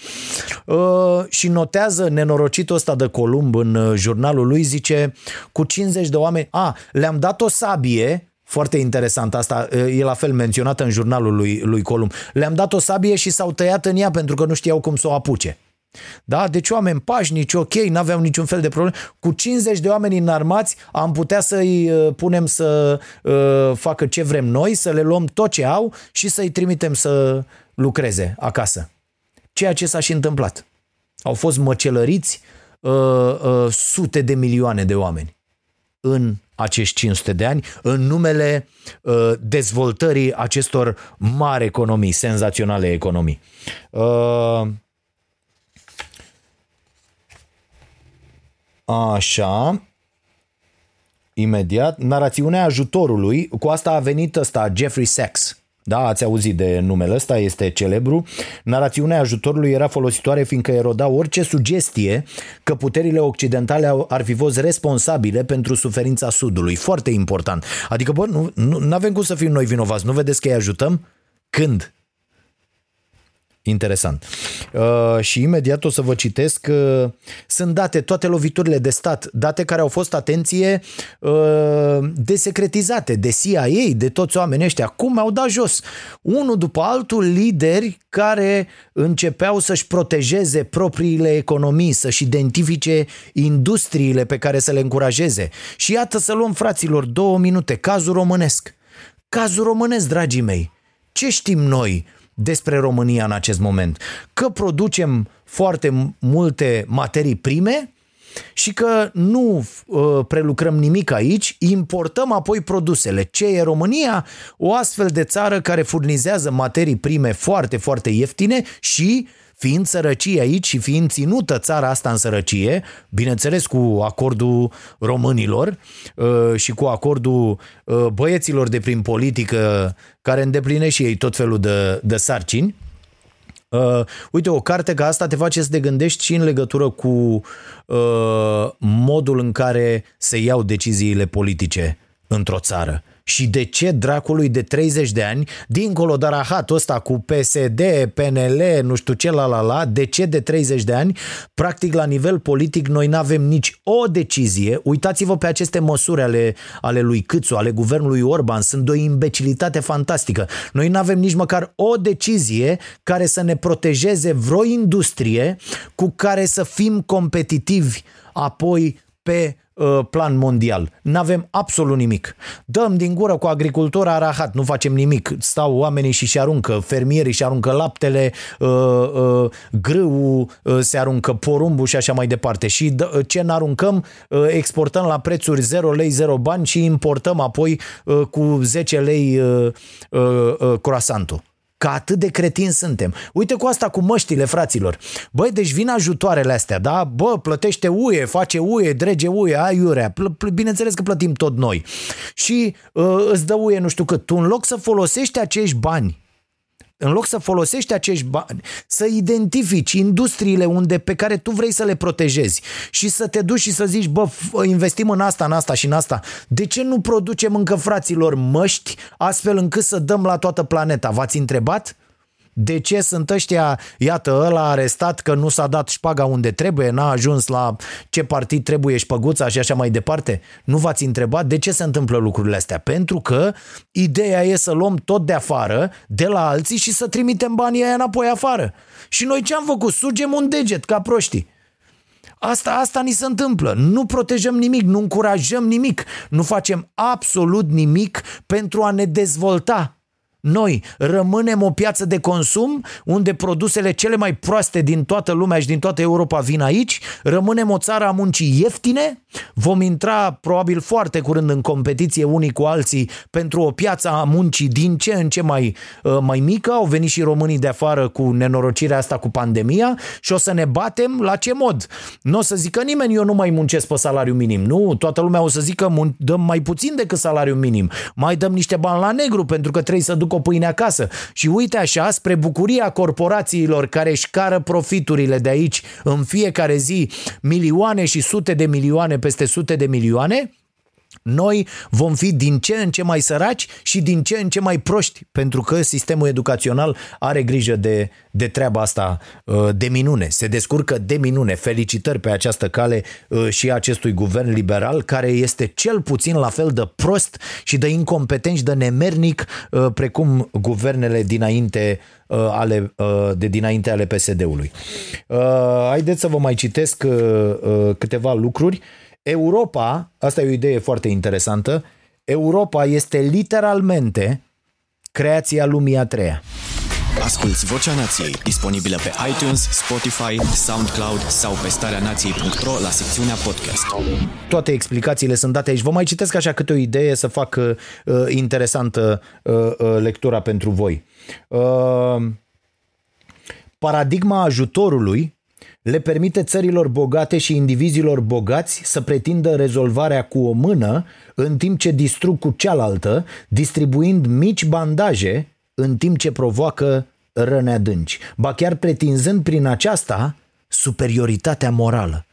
Uh, și notează nenorocitul ăsta de Columb în uh, jurnalul lui, zice, cu 50 de oameni, a, le-am dat o sabie, foarte interesant asta, uh, e la fel menționată în jurnalul lui, lui Columb, le-am dat o sabie și s-au tăiat în ea pentru că nu știau cum să o apuce. Da? Deci oameni pașnici, ok, n-aveau niciun fel de probleme. Cu 50 de oameni înarmați am putea să-i uh, punem să uh, facă ce vrem noi, să le luăm tot ce au și să-i trimitem să lucreze acasă. Ceea ce s-a și întâmplat. Au fost măcelăriți uh, uh, sute de milioane de oameni în acești 500 de ani în numele uh, dezvoltării acestor mari economii, senzaționale economii. Uh, Așa. Imediat. Narațiunea ajutorului. Cu asta a venit ăsta, Jeffrey Sachs. Da, ați auzit de numele ăsta, este celebru. Narațiunea ajutorului era folositoare fiindcă eroda orice sugestie că puterile occidentale ar fi fost responsabile pentru suferința Sudului. Foarte important. Adică, bă, nu, nu avem cum să fim noi vinovați. Nu vedeți că îi ajutăm? Când? Interesant. Uh, și imediat o să vă citesc. Uh, sunt date, toate loviturile de stat, date care au fost, atenție, uh, desecretizate de CIA, de toți oamenii ăștia. Cum au dat jos? Unul după altul, lideri care începeau să-și protejeze propriile economii, să-și identifice industriile pe care să le încurajeze. Și iată să luăm, fraților, două minute, cazul românesc. Cazul românesc, dragii mei. Ce știm noi? Despre România în acest moment. Că producem foarte multe materii prime și că nu uh, prelucrăm nimic aici, importăm apoi produsele. Ce e România? O astfel de țară care furnizează materii prime foarte, foarte ieftine și fiind sărăcie aici și fiind ținută țara asta în sărăcie, bineînțeles cu acordul românilor uh, și cu acordul uh, băieților de prin politică care îndeplinesc și ei tot felul de, de sarcini, Uh, uite, o carte ca asta te face să te gândești și în legătură cu uh, modul în care se iau deciziile politice într-o țară și de ce dracului de 30 de ani, dincolo de rahatul ăsta cu PSD, PNL, nu știu ce, la la la, de ce de 30 de ani, practic la nivel politic noi nu avem nici o decizie, uitați-vă pe aceste măsuri ale, ale lui Câțu, ale guvernului Orban, sunt de o imbecilitate fantastică. Noi nu avem nici măcar o decizie care să ne protejeze vreo industrie cu care să fim competitivi. Apoi pe uh, plan mondial. N-avem absolut nimic. Dăm din gură cu agricultura rahat, nu facem nimic. Stau oamenii și și aruncă, fermierii și aruncă laptele, uh, uh, grâul se aruncă, porumbul și așa mai departe. Și ce n-aruncăm, exportăm la prețuri 0 lei, 0 bani și importăm apoi cu 10 lei croasantul. Că atât de cretini suntem. Uite cu asta cu măștile, fraților. Băi, deci vin ajutoarele astea, da? Bă, plătește UE, face UE, drege UE, ai urea. Bineînțeles că plătim tot noi. Și uh, îți dă UE nu știu cât. Tu în loc să folosești acești bani în loc să folosești acești bani, să identifici industriile unde pe care tu vrei să le protejezi și să te duci și să zici, bă, investim în asta, în asta și în asta. De ce nu producem încă fraților măști astfel încât să dăm la toată planeta? V-ați întrebat? De ce sunt ăștia, iată, ăla arestat că nu s-a dat șpaga unde trebuie, n-a ajuns la ce partid trebuie șpăguța și așa mai departe? Nu v-ați întrebat de ce se întâmplă lucrurile astea? Pentru că ideea e să luăm tot de afară, de la alții și să trimitem banii aia înapoi afară. Și noi ce am făcut? Sugem un deget ca proștii. Asta, asta ni se întâmplă. Nu protejăm nimic, nu încurajăm nimic, nu facem absolut nimic pentru a ne dezvolta noi rămânem o piață de consum unde produsele cele mai proaste din toată lumea și din toată Europa vin aici, rămânem o țară a muncii ieftine, vom intra probabil foarte curând în competiție unii cu alții pentru o piață a muncii din ce în ce mai, uh, mai mică, au venit și românii de afară cu nenorocirea asta cu pandemia și o să ne batem la ce mod? Nu o să zică nimeni eu nu mai muncesc pe salariu minim, nu, toată lumea o să zică mun- dăm mai puțin decât salariu minim, mai dăm niște bani la negru pentru că trebuie să duc o pâine acasă. Și uite așa, spre bucuria corporațiilor care își cară profiturile de aici în fiecare zi milioane și sute de milioane peste sute de milioane, noi vom fi din ce în ce mai săraci și din ce în ce mai proști, pentru că sistemul educațional are grijă de, de treaba asta uh, de minune. Se descurcă de minune. Felicitări pe această cale uh, și acestui guvern liberal, care este cel puțin la fel de prost și de incompetent și de nemernic uh, precum guvernele dinainte ale, de dinainte ale PSD-ului. Haideți să vă mai citesc câteva lucruri. Europa, asta e o idee foarte interesantă, Europa este literalmente creația lumii a treia. Asculți Vocea Nației, disponibilă pe iTunes, Spotify, SoundCloud sau pe starea nației.ro la secțiunea podcast. Toate explicațiile sunt date aici. Vă mai citesc așa câte o idee să fac uh, interesantă uh, uh, lectura pentru voi. Uh, paradigma ajutorului le permite țărilor bogate și indivizilor bogați să pretindă rezolvarea cu o mână în timp ce distrug cu cealaltă, distribuind mici bandaje în timp ce provoacă răni adânci, ba chiar pretinzând prin aceasta superioritatea morală.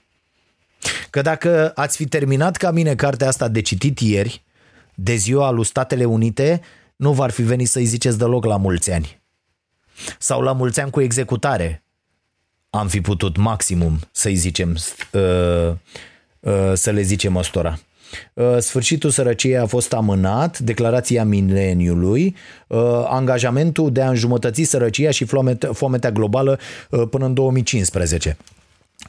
Că dacă ați fi terminat ca mine cartea asta de citit ieri, de ziua lui Statele Unite, nu v-ar fi venit să-i ziceți deloc la mulți ani. Sau la mulți ani cu executare, am fi putut maximum să-i zicem, uh, uh, să le zicem ăstora. Uh, sfârșitul sărăciei a fost amânat, declarația mileniului, angajamentul de a înjumătăți sărăcia și foametea globală până în 2015.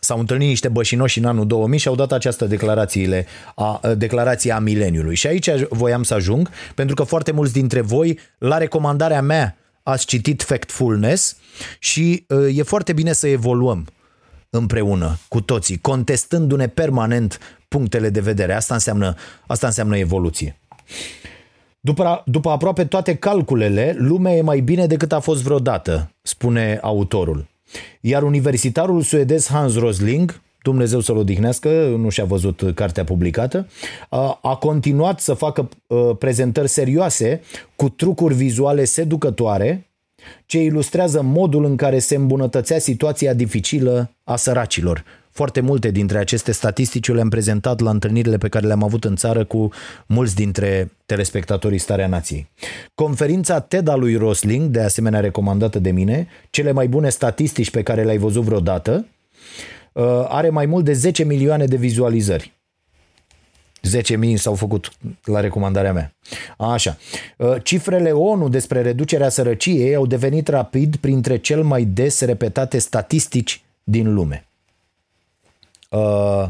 S-au întâlnit niște bășinoși în anul 2000 și au dat această declarațiile a, declarație a mileniului. Și aici voiam să ajung, pentru că foarte mulți dintre voi, la recomandarea mea, ați citit Factfulness și uh, e foarte bine să evoluăm împreună cu toții, contestându-ne permanent punctele de vedere. Asta înseamnă, asta înseamnă evoluție. După, după aproape toate calculele, lumea e mai bine decât a fost vreodată, spune autorul. Iar universitarul suedez Hans Rosling, Dumnezeu să-l odihnească, nu și-a văzut cartea publicată, a, a continuat să facă uh, prezentări serioase cu trucuri vizuale seducătoare ce ilustrează modul în care se îmbunătățea situația dificilă a săracilor. Foarte multe dintre aceste statistici le-am prezentat la întâlnirile pe care le-am avut în țară cu mulți dintre telespectatorii Starea Nației. Conferința TED a lui Rosling, de asemenea recomandată de mine, cele mai bune statistici pe care le-ai văzut vreodată, Uh, are mai mult de 10 milioane de vizualizări. 10.000 s-au făcut la recomandarea mea. Așa. Uh, cifrele ONU despre reducerea sărăciei au devenit rapid printre cel mai des repetate statistici din lume. Uh,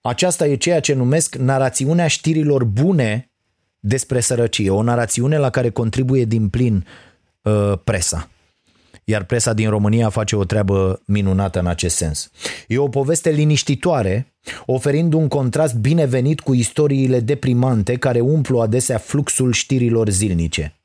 aceasta e ceea ce numesc narațiunea știrilor bune despre sărăcie, o narațiune la care contribuie din plin presa iar presa din România face o treabă minunată în acest sens. E o poveste liniștitoare, oferind un contrast binevenit cu istoriile deprimante care umplu adesea fluxul știrilor zilnice.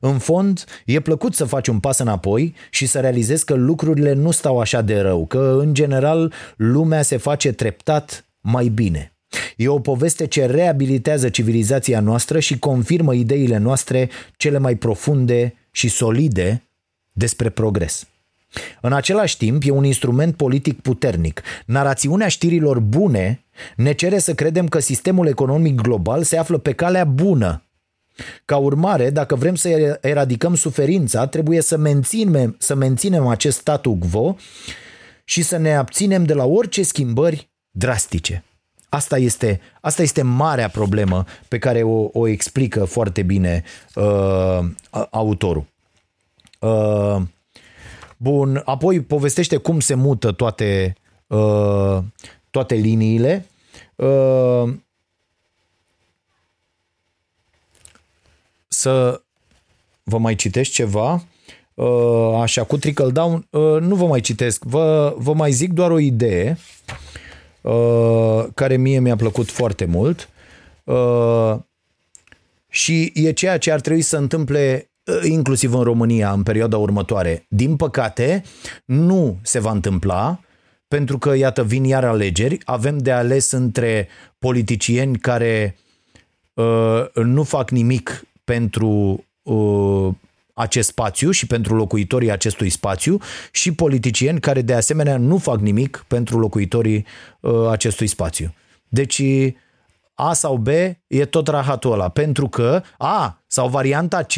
În fond, e plăcut să faci un pas înapoi și să realizezi că lucrurile nu stau așa de rău, că în general lumea se face treptat mai bine. E o poveste ce reabilitează civilizația noastră și confirmă ideile noastre cele mai profunde și solide despre progres. În același timp, e un instrument politic puternic. Narațiunea știrilor bune ne cere să credem că sistemul economic global se află pe calea bună. Ca urmare, dacă vrem să eradicăm suferința, trebuie să menținem, să menținem acest statu quo și să ne abținem de la orice schimbări drastice. Asta este, asta este marea problemă pe care o, o explică foarte bine uh, autorul. Uh, bun, apoi povestește cum se mută toate, uh, toate liniile. Uh, să vă mai citesc ceva. Uh, așa, cu trickle down, uh, nu vă mai citesc, vă, vă mai zic doar o idee uh, care mie mi-a plăcut foarte mult uh, și e ceea ce ar trebui să întâmple uh, inclusiv în România în perioada următoare. Din păcate, nu se va întâmpla pentru că, iată, vin iar alegeri, avem de ales între politicieni care uh, nu fac nimic pentru uh, acest spațiu și pentru locuitorii acestui spațiu și politicieni care de asemenea nu fac nimic pentru locuitorii uh, acestui spațiu. Deci A sau B e tot rahatul ăla, pentru că A sau varianta C,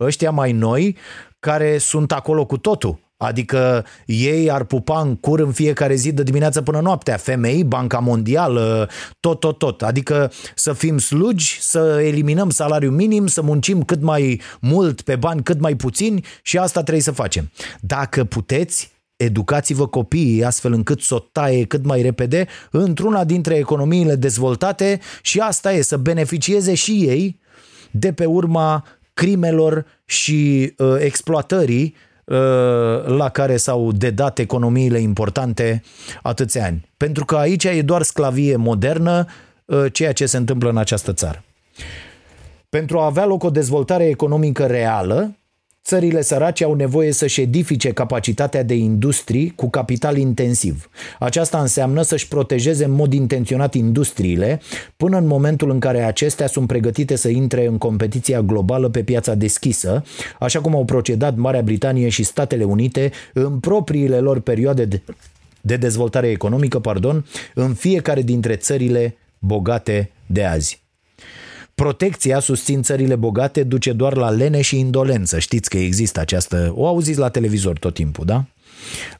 ăștia mai noi, care sunt acolo cu totul. Adică ei ar pupa în cur în fiecare zi de dimineață până noaptea. Femei, Banca Mondială, tot, tot, tot. Adică să fim slugi, să eliminăm salariul minim, să muncim cât mai mult pe bani, cât mai puțini și asta trebuie să facem. Dacă puteți, educați-vă copiii astfel încât să o taie cât mai repede într-una dintre economiile dezvoltate și asta e, să beneficieze și ei de pe urma crimelor și uh, exploatării uh, la care s-au dedat economiile importante atâția ani. Pentru că aici e doar sclavie modernă uh, ceea ce se întâmplă în această țară. Pentru a avea loc o dezvoltare economică reală, țările sărace au nevoie să-și edifice capacitatea de industrii cu capital intensiv. Aceasta înseamnă să-și protejeze în mod intenționat industriile până în momentul în care acestea sunt pregătite să intre în competiția globală pe piața deschisă, așa cum au procedat Marea Britanie și Statele Unite în propriile lor perioade de, de dezvoltare economică, pardon, în fiecare dintre țările bogate de azi. Protecția, susțin țările bogate, duce doar la lene și indolență. Știți că există această... O auziți la televizor tot timpul, da?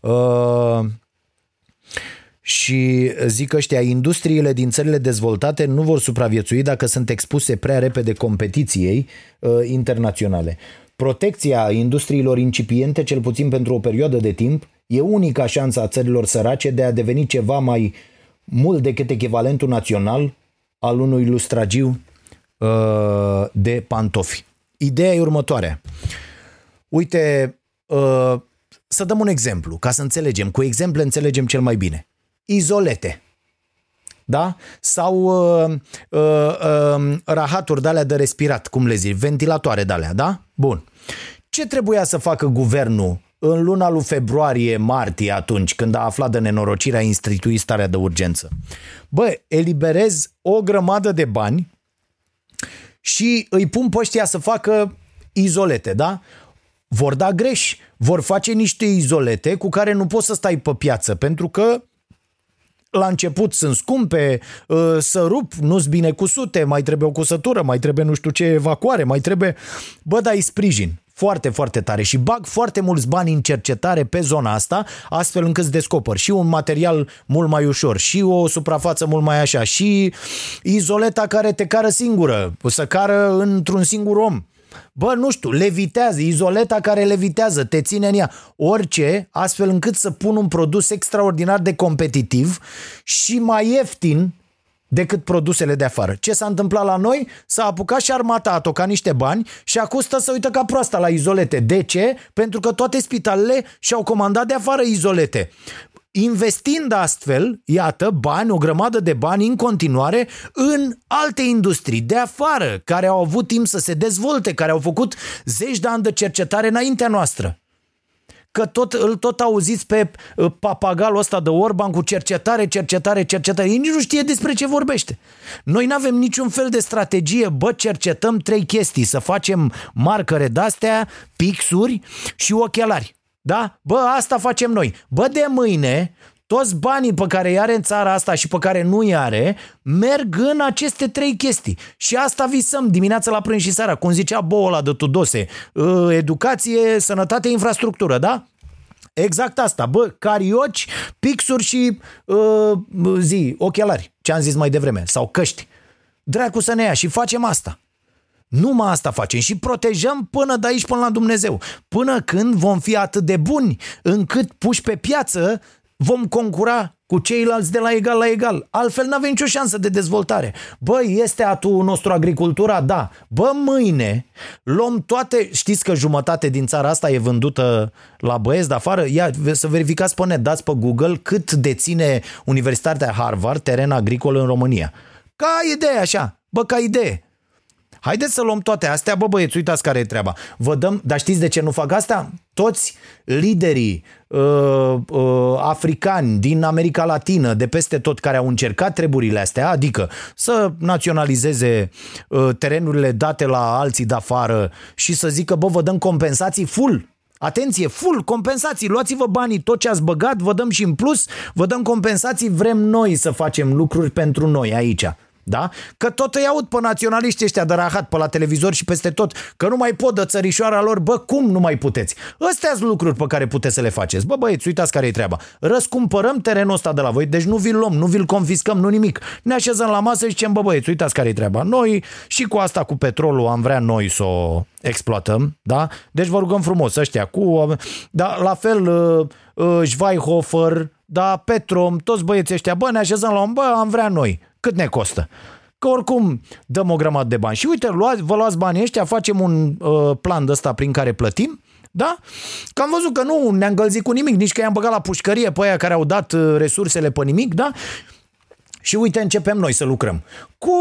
Uh, și zic ăștia, industriile din țările dezvoltate nu vor supraviețui dacă sunt expuse prea repede competiției uh, internaționale. Protecția industriilor incipiente, cel puțin pentru o perioadă de timp, e unica șansă a țărilor sărace de a deveni ceva mai mult decât echivalentul național al unui lustragiu uh, de pantofi. Ideea e următoarea. Uite, uh, să dăm un exemplu, ca să înțelegem. Cu exemple înțelegem cel mai bine. Izolete. Da? Sau uh, uh, uh, rahaturi de alea de respirat, cum le zic, ventilatoare de alea, da? Bun. Ce trebuia să facă guvernul în luna lui februarie, martie, atunci când a aflat de nenorocirea a instituit starea de urgență? Bă, eliberez o grămadă de bani și îi pun pe ăștia să facă izolete, da? Vor da greș, vor face niște izolete cu care nu poți să stai pe piață, pentru că la început sunt scumpe, ă, să rup, nu-s bine cusute, mai trebuie o cusătură, mai trebuie nu știu ce evacuare, mai trebuie... Bă, dai sprijin foarte, foarte tare și bag foarte mulți bani în cercetare pe zona asta, astfel încât îți descoperi și un material mult mai ușor, și o suprafață mult mai așa, și izoleta care te cară singură, să cară într-un singur om. Bă, nu știu, levitează, izoleta care levitează, te ține în ea, orice, astfel încât să pun un produs extraordinar de competitiv și mai ieftin decât produsele de afară. Ce s-a întâmplat la noi? S-a apucat și armata a tocat niște bani și acum stă să uită ca proasta la izolete. De ce? Pentru că toate spitalele și-au comandat de afară izolete. Investind astfel, iată, bani, o grămadă de bani în continuare în alte industrii de afară, care au avut timp să se dezvolte, care au făcut zeci de ani de cercetare înaintea noastră că tot, îl tot auziți pe uh, papagalul ăsta de Orban cu cercetare, cercetare, cercetare. Ei nici nu știe despre ce vorbește. Noi nu avem niciun fel de strategie. Bă, cercetăm trei chestii. Să facem marcăre de-astea, pixuri și ochelari. Da? Bă, asta facem noi. Bă, de mâine, toți banii pe care îi are în țara asta și pe care nu îi are, merg în aceste trei chestii. Și asta visăm dimineața la prânz și seara, cum zicea Bola de Tudose. Uh, Educație, sănătate, infrastructură, da? Exact asta, bă, carioci, pixuri și uh, zi, ochelari, ce am zis mai devreme, sau căști. Dracu să ne ia și facem asta. Numai asta facem și protejăm până de aici până la Dumnezeu. Până când vom fi atât de buni încât puși pe piață vom concura cu ceilalți de la egal la egal. Altfel n-avem nicio șansă de dezvoltare. Bă, este atul nostru agricultura? Da. Bă, mâine luăm toate... Știți că jumătate din țara asta e vândută la băieți de afară? Ia să verificați pe net, dați pe Google cât deține Universitatea Harvard teren agricol în România. Ca idee așa. Bă, ca idee. Haideți să luăm toate astea, bă băieți, uitați care e treaba. Vă dăm, dar știți de ce nu fac asta? Toți liderii uh, uh, africani din America Latină, de peste tot, care au încercat treburile astea, adică să naționalizeze uh, terenurile date la alții de afară și să zică, bă, vă dăm compensații full, Atenție, full compensații, luați-vă banii, tot ce ați băgat, vă dăm și în plus, vă dăm compensații, vrem noi să facem lucruri pentru noi aici. Da? Că tot îi aud pe naționaliștii ăștia de rahat pe la televizor și peste tot, că nu mai pot de țărișoara lor, bă, cum nu mai puteți? Astea sunt lucruri pe care puteți să le faceți. Bă, băieți, uitați care e treaba. Răscumpărăm terenul ăsta de la voi, deci nu vi-l luăm, nu vi-l confiscăm, nu nimic. Ne așezăm la masă și zicem, bă, băieți, uitați care e treaba. Noi și cu asta cu petrolul am vrea noi să o exploatăm, da? Deci vă rugăm frumos ăștia cu, da, la fel, uh, uh, Schweihofer, da, Petrom, toți băieții ăștia, bă, ne așezăm la un, bă, am vrea noi. Cât ne costă? Că oricum dăm o grămadă de bani. Și uite, luați, vă luați banii ăștia, facem un uh, plan de ăsta prin care plătim, da? Că am văzut că nu ne-am gălzit cu nimic, nici că i-am băgat la pușcărie pe aia care au dat uh, resursele pe nimic, da? Și uite, începem noi să lucrăm. Cu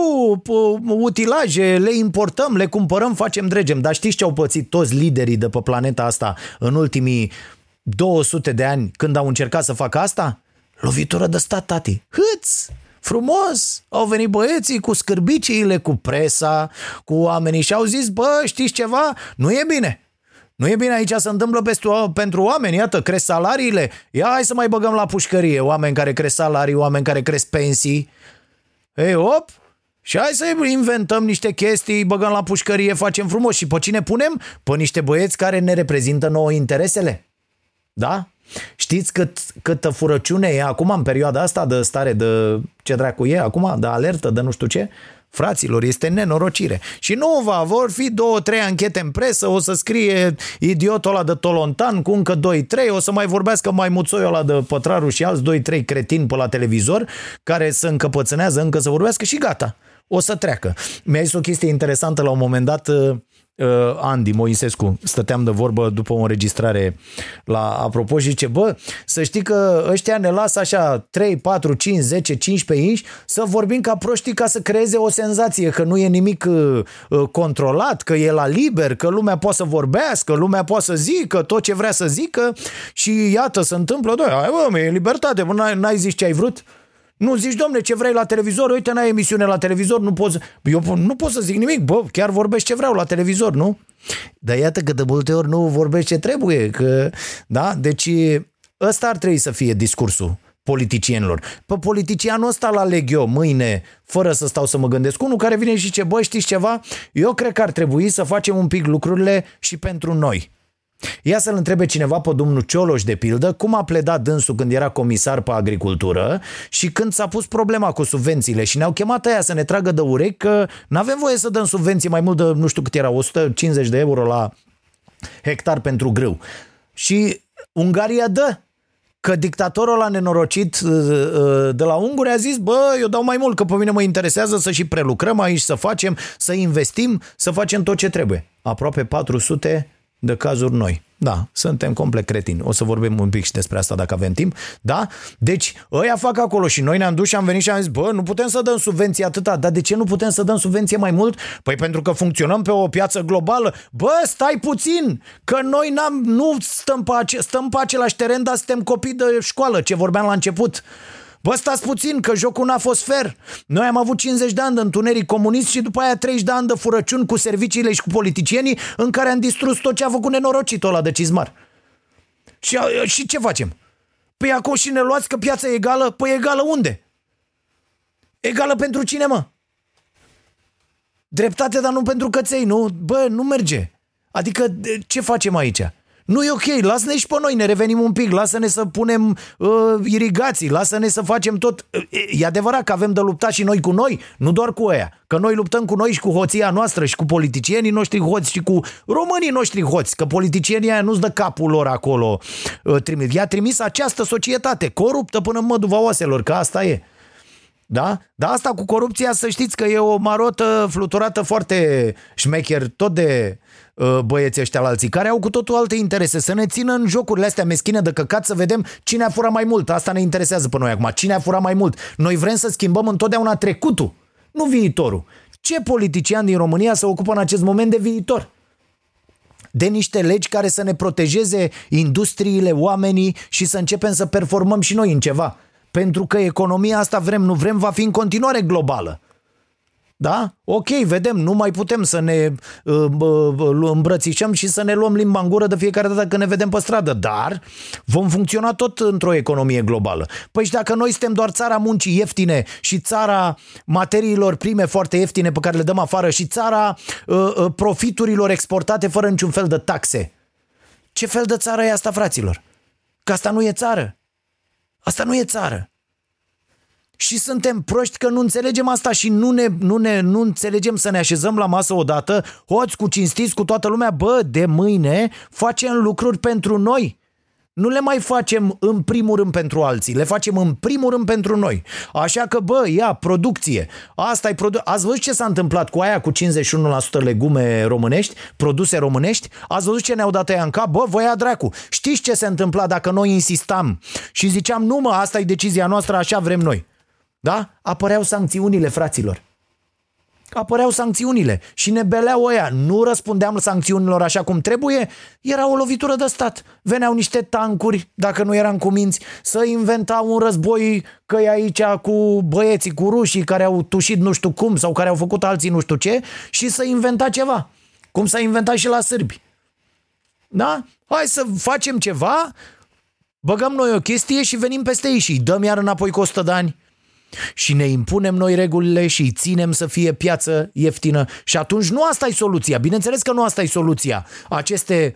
uh, utilaje, le importăm, le cumpărăm, facem, dregem. Dar știți ce au pățit toți liderii de pe planeta asta în ultimii 200 de ani când au încercat să facă asta? Lovitură de stat, tati. Hâț! Frumos! Au venit băieții cu scârbiciile, cu presa, cu oamenii și au zis, bă, știți ceva? Nu e bine. Nu e bine aici să întâmplă pentru, pentru oameni, iată, cresc salariile. Ia hai să mai băgăm la pușcărie oameni care cresc salarii, oameni care cresc pensii. Ei, op, și hai să inventăm niște chestii, băgăm la pușcărie, facem frumos. Și pe cine punem? Pe niște băieți care ne reprezintă nouă interesele. Da? Știți cât, câtă furăciune e acum în perioada asta de stare de ce dracu e acum, de alertă, de nu știu ce? Fraților, este nenorocire. Și nu va, vor fi două, trei anchete în presă, o să scrie idiotul ăla de Tolontan cu încă doi, trei, o să mai vorbească mai muțoiul ăla de Pătraru și alți doi, trei cretini pe la televizor care să încăpățânează încă să vorbească și gata. O să treacă. Mi-a zis o chestie interesantă la un moment dat uh, Andy Moisescu, stăteam de vorbă după o înregistrare la apropo și zice, bă, să știi că ăștia ne lasă așa 3, 4, 5, 10, 15 inși să vorbim ca proștii ca să creeze o senzație că nu e nimic uh, uh, controlat, că e la liber, că lumea poate să vorbească, lumea poate să zică tot ce vrea să zică și iată, se întâmplă, doi, hai bă, e libertate, bă, n-ai, n-ai zis ce ai vrut? Nu zici, domne, ce vrei la televizor? Uite, n-ai emisiune la televizor, nu poți... Eu nu pot să zic nimic, bă, chiar vorbești ce vreau la televizor, nu? Dar iată că de multe ori nu vorbești ce trebuie, că... Da? Deci ăsta ar trebui să fie discursul politicienilor. Pe politicianul ăsta la aleg eu mâine, fără să stau să mă gândesc. Unul care vine și zice, bă, știți ceva? Eu cred că ar trebui să facem un pic lucrurile și pentru noi. Ia să-l întrebe cineva pe domnul Cioloș, de pildă, cum a pledat dânsul când era comisar pe agricultură și când s-a pus problema cu subvențiile și ne-au chemat aia să ne tragă de urechi că nu avem voie să dăm subvenții mai mult de, nu știu cât era, 150 de euro la hectar pentru grâu. Și Ungaria dă că dictatorul ăla nenorocit de la Unguri a zis, bă, eu dau mai mult, că pe mine mă interesează să și prelucrăm aici, să facem, să investim, să facem tot ce trebuie. Aproape 400 de cazuri noi. Da, suntem complet cretini. O să vorbim un pic și despre asta dacă avem timp. Da? Deci, ăia fac acolo și noi ne-am dus și am venit și am zis, bă, nu putem să dăm subvenții atâta. Dar de ce nu putem să dăm subvenție mai mult? Păi pentru că funcționăm pe o piață globală. Bă, stai puțin, că noi n-am, nu stăm pe, ace- stăm pe același teren, dar suntem copii de școală, ce vorbeam la început. Bă, stați puțin, că jocul n-a fost fair. Noi am avut 50 de ani de întuneric comunist și după aia 30 de ani de furăciuni cu serviciile și cu politicienii în care am distrus tot ce a făcut nenorocitul ăla de cizmar. Și, și ce facem? Păi acum și ne luați că piața e egală? Păi egală unde? Egală pentru cine, mă? Dreptate, dar nu pentru căței, nu? Bă, nu merge. Adică ce facem aici? Nu e ok, lasă-ne și pe noi, ne revenim un pic, lasă-ne să punem uh, irigații, lasă-ne să facem tot. E adevărat că avem de luptat și noi cu noi, nu doar cu ăia. Că noi luptăm cu noi și cu hoția noastră și cu politicienii noștri hoți și cu românii noștri hoți, că politicienii aia nu-ți dă capul lor acolo. Uh, trimit. I-a trimis această societate coruptă până în măduva oaselor, că asta e. Da? Dar asta cu corupția să știți că e o marotă fluturată foarte șmecher, tot de uh, băieții ăștia la alții, care au cu totul alte interese, să ne țină în jocurile astea meschine de căcat să vedem cine a furat mai mult. Asta ne interesează pe noi acum. Cine a furat mai mult? Noi vrem să schimbăm întotdeauna trecutul, nu viitorul. Ce politician din România se ocupă în acest moment de viitor? de niște legi care să ne protejeze industriile, oamenii și să începem să performăm și noi în ceva. Pentru că economia asta vrem, nu vrem, va fi în continuare globală. Da? Ok, vedem, nu mai putem să ne uh, uh, îmbrățișăm și să ne luăm limba în gură de fiecare dată când ne vedem pe stradă, dar vom funcționa tot într-o economie globală. Păi și dacă noi suntem doar țara muncii ieftine și țara materiilor prime foarte ieftine pe care le dăm afară și țara uh, uh, profiturilor exportate fără niciun fel de taxe, ce fel de țară e asta, fraților? Că asta nu e țară. Asta nu e țară. Și suntem proști că nu înțelegem asta și nu, ne, nu, ne, nu înțelegem să ne așezăm la masă odată, hoți cu cinstiți cu toată lumea, bă, de mâine facem lucruri pentru noi. Nu le mai facem în primul rând pentru alții, le facem în primul rând pentru noi. Așa că, bă, ia, producție. Asta e produ- Ați văzut ce s-a întâmplat cu aia cu 51% legume românești, produse românești? Ați văzut ce ne-au dat aia în cap? Bă, voi ia dracu. Știți ce se întâmpla dacă noi insistam și ziceam, nu mă, asta e decizia noastră, așa vrem noi. Da? Apăreau sancțiunile, fraților. Apăreau sancțiunile și ne beleau ăia. Nu răspundeam sancțiunilor așa cum trebuie, era o lovitură de stat. Veneau niște tancuri, dacă nu eram cuminți, să inventau un război că e aici cu băieții, cu rușii care au tușit nu știu cum sau care au făcut alții nu știu ce și să inventa ceva. Cum s-a inventat și la sârbi. Da? Hai să facem ceva, băgăm noi o chestie și venim peste ei și îi dăm iar înapoi cu 100 de ani și ne impunem noi regulile și îi ținem să fie piață ieftină și atunci nu asta e soluția. Bineînțeles că nu asta e soluția. Aceste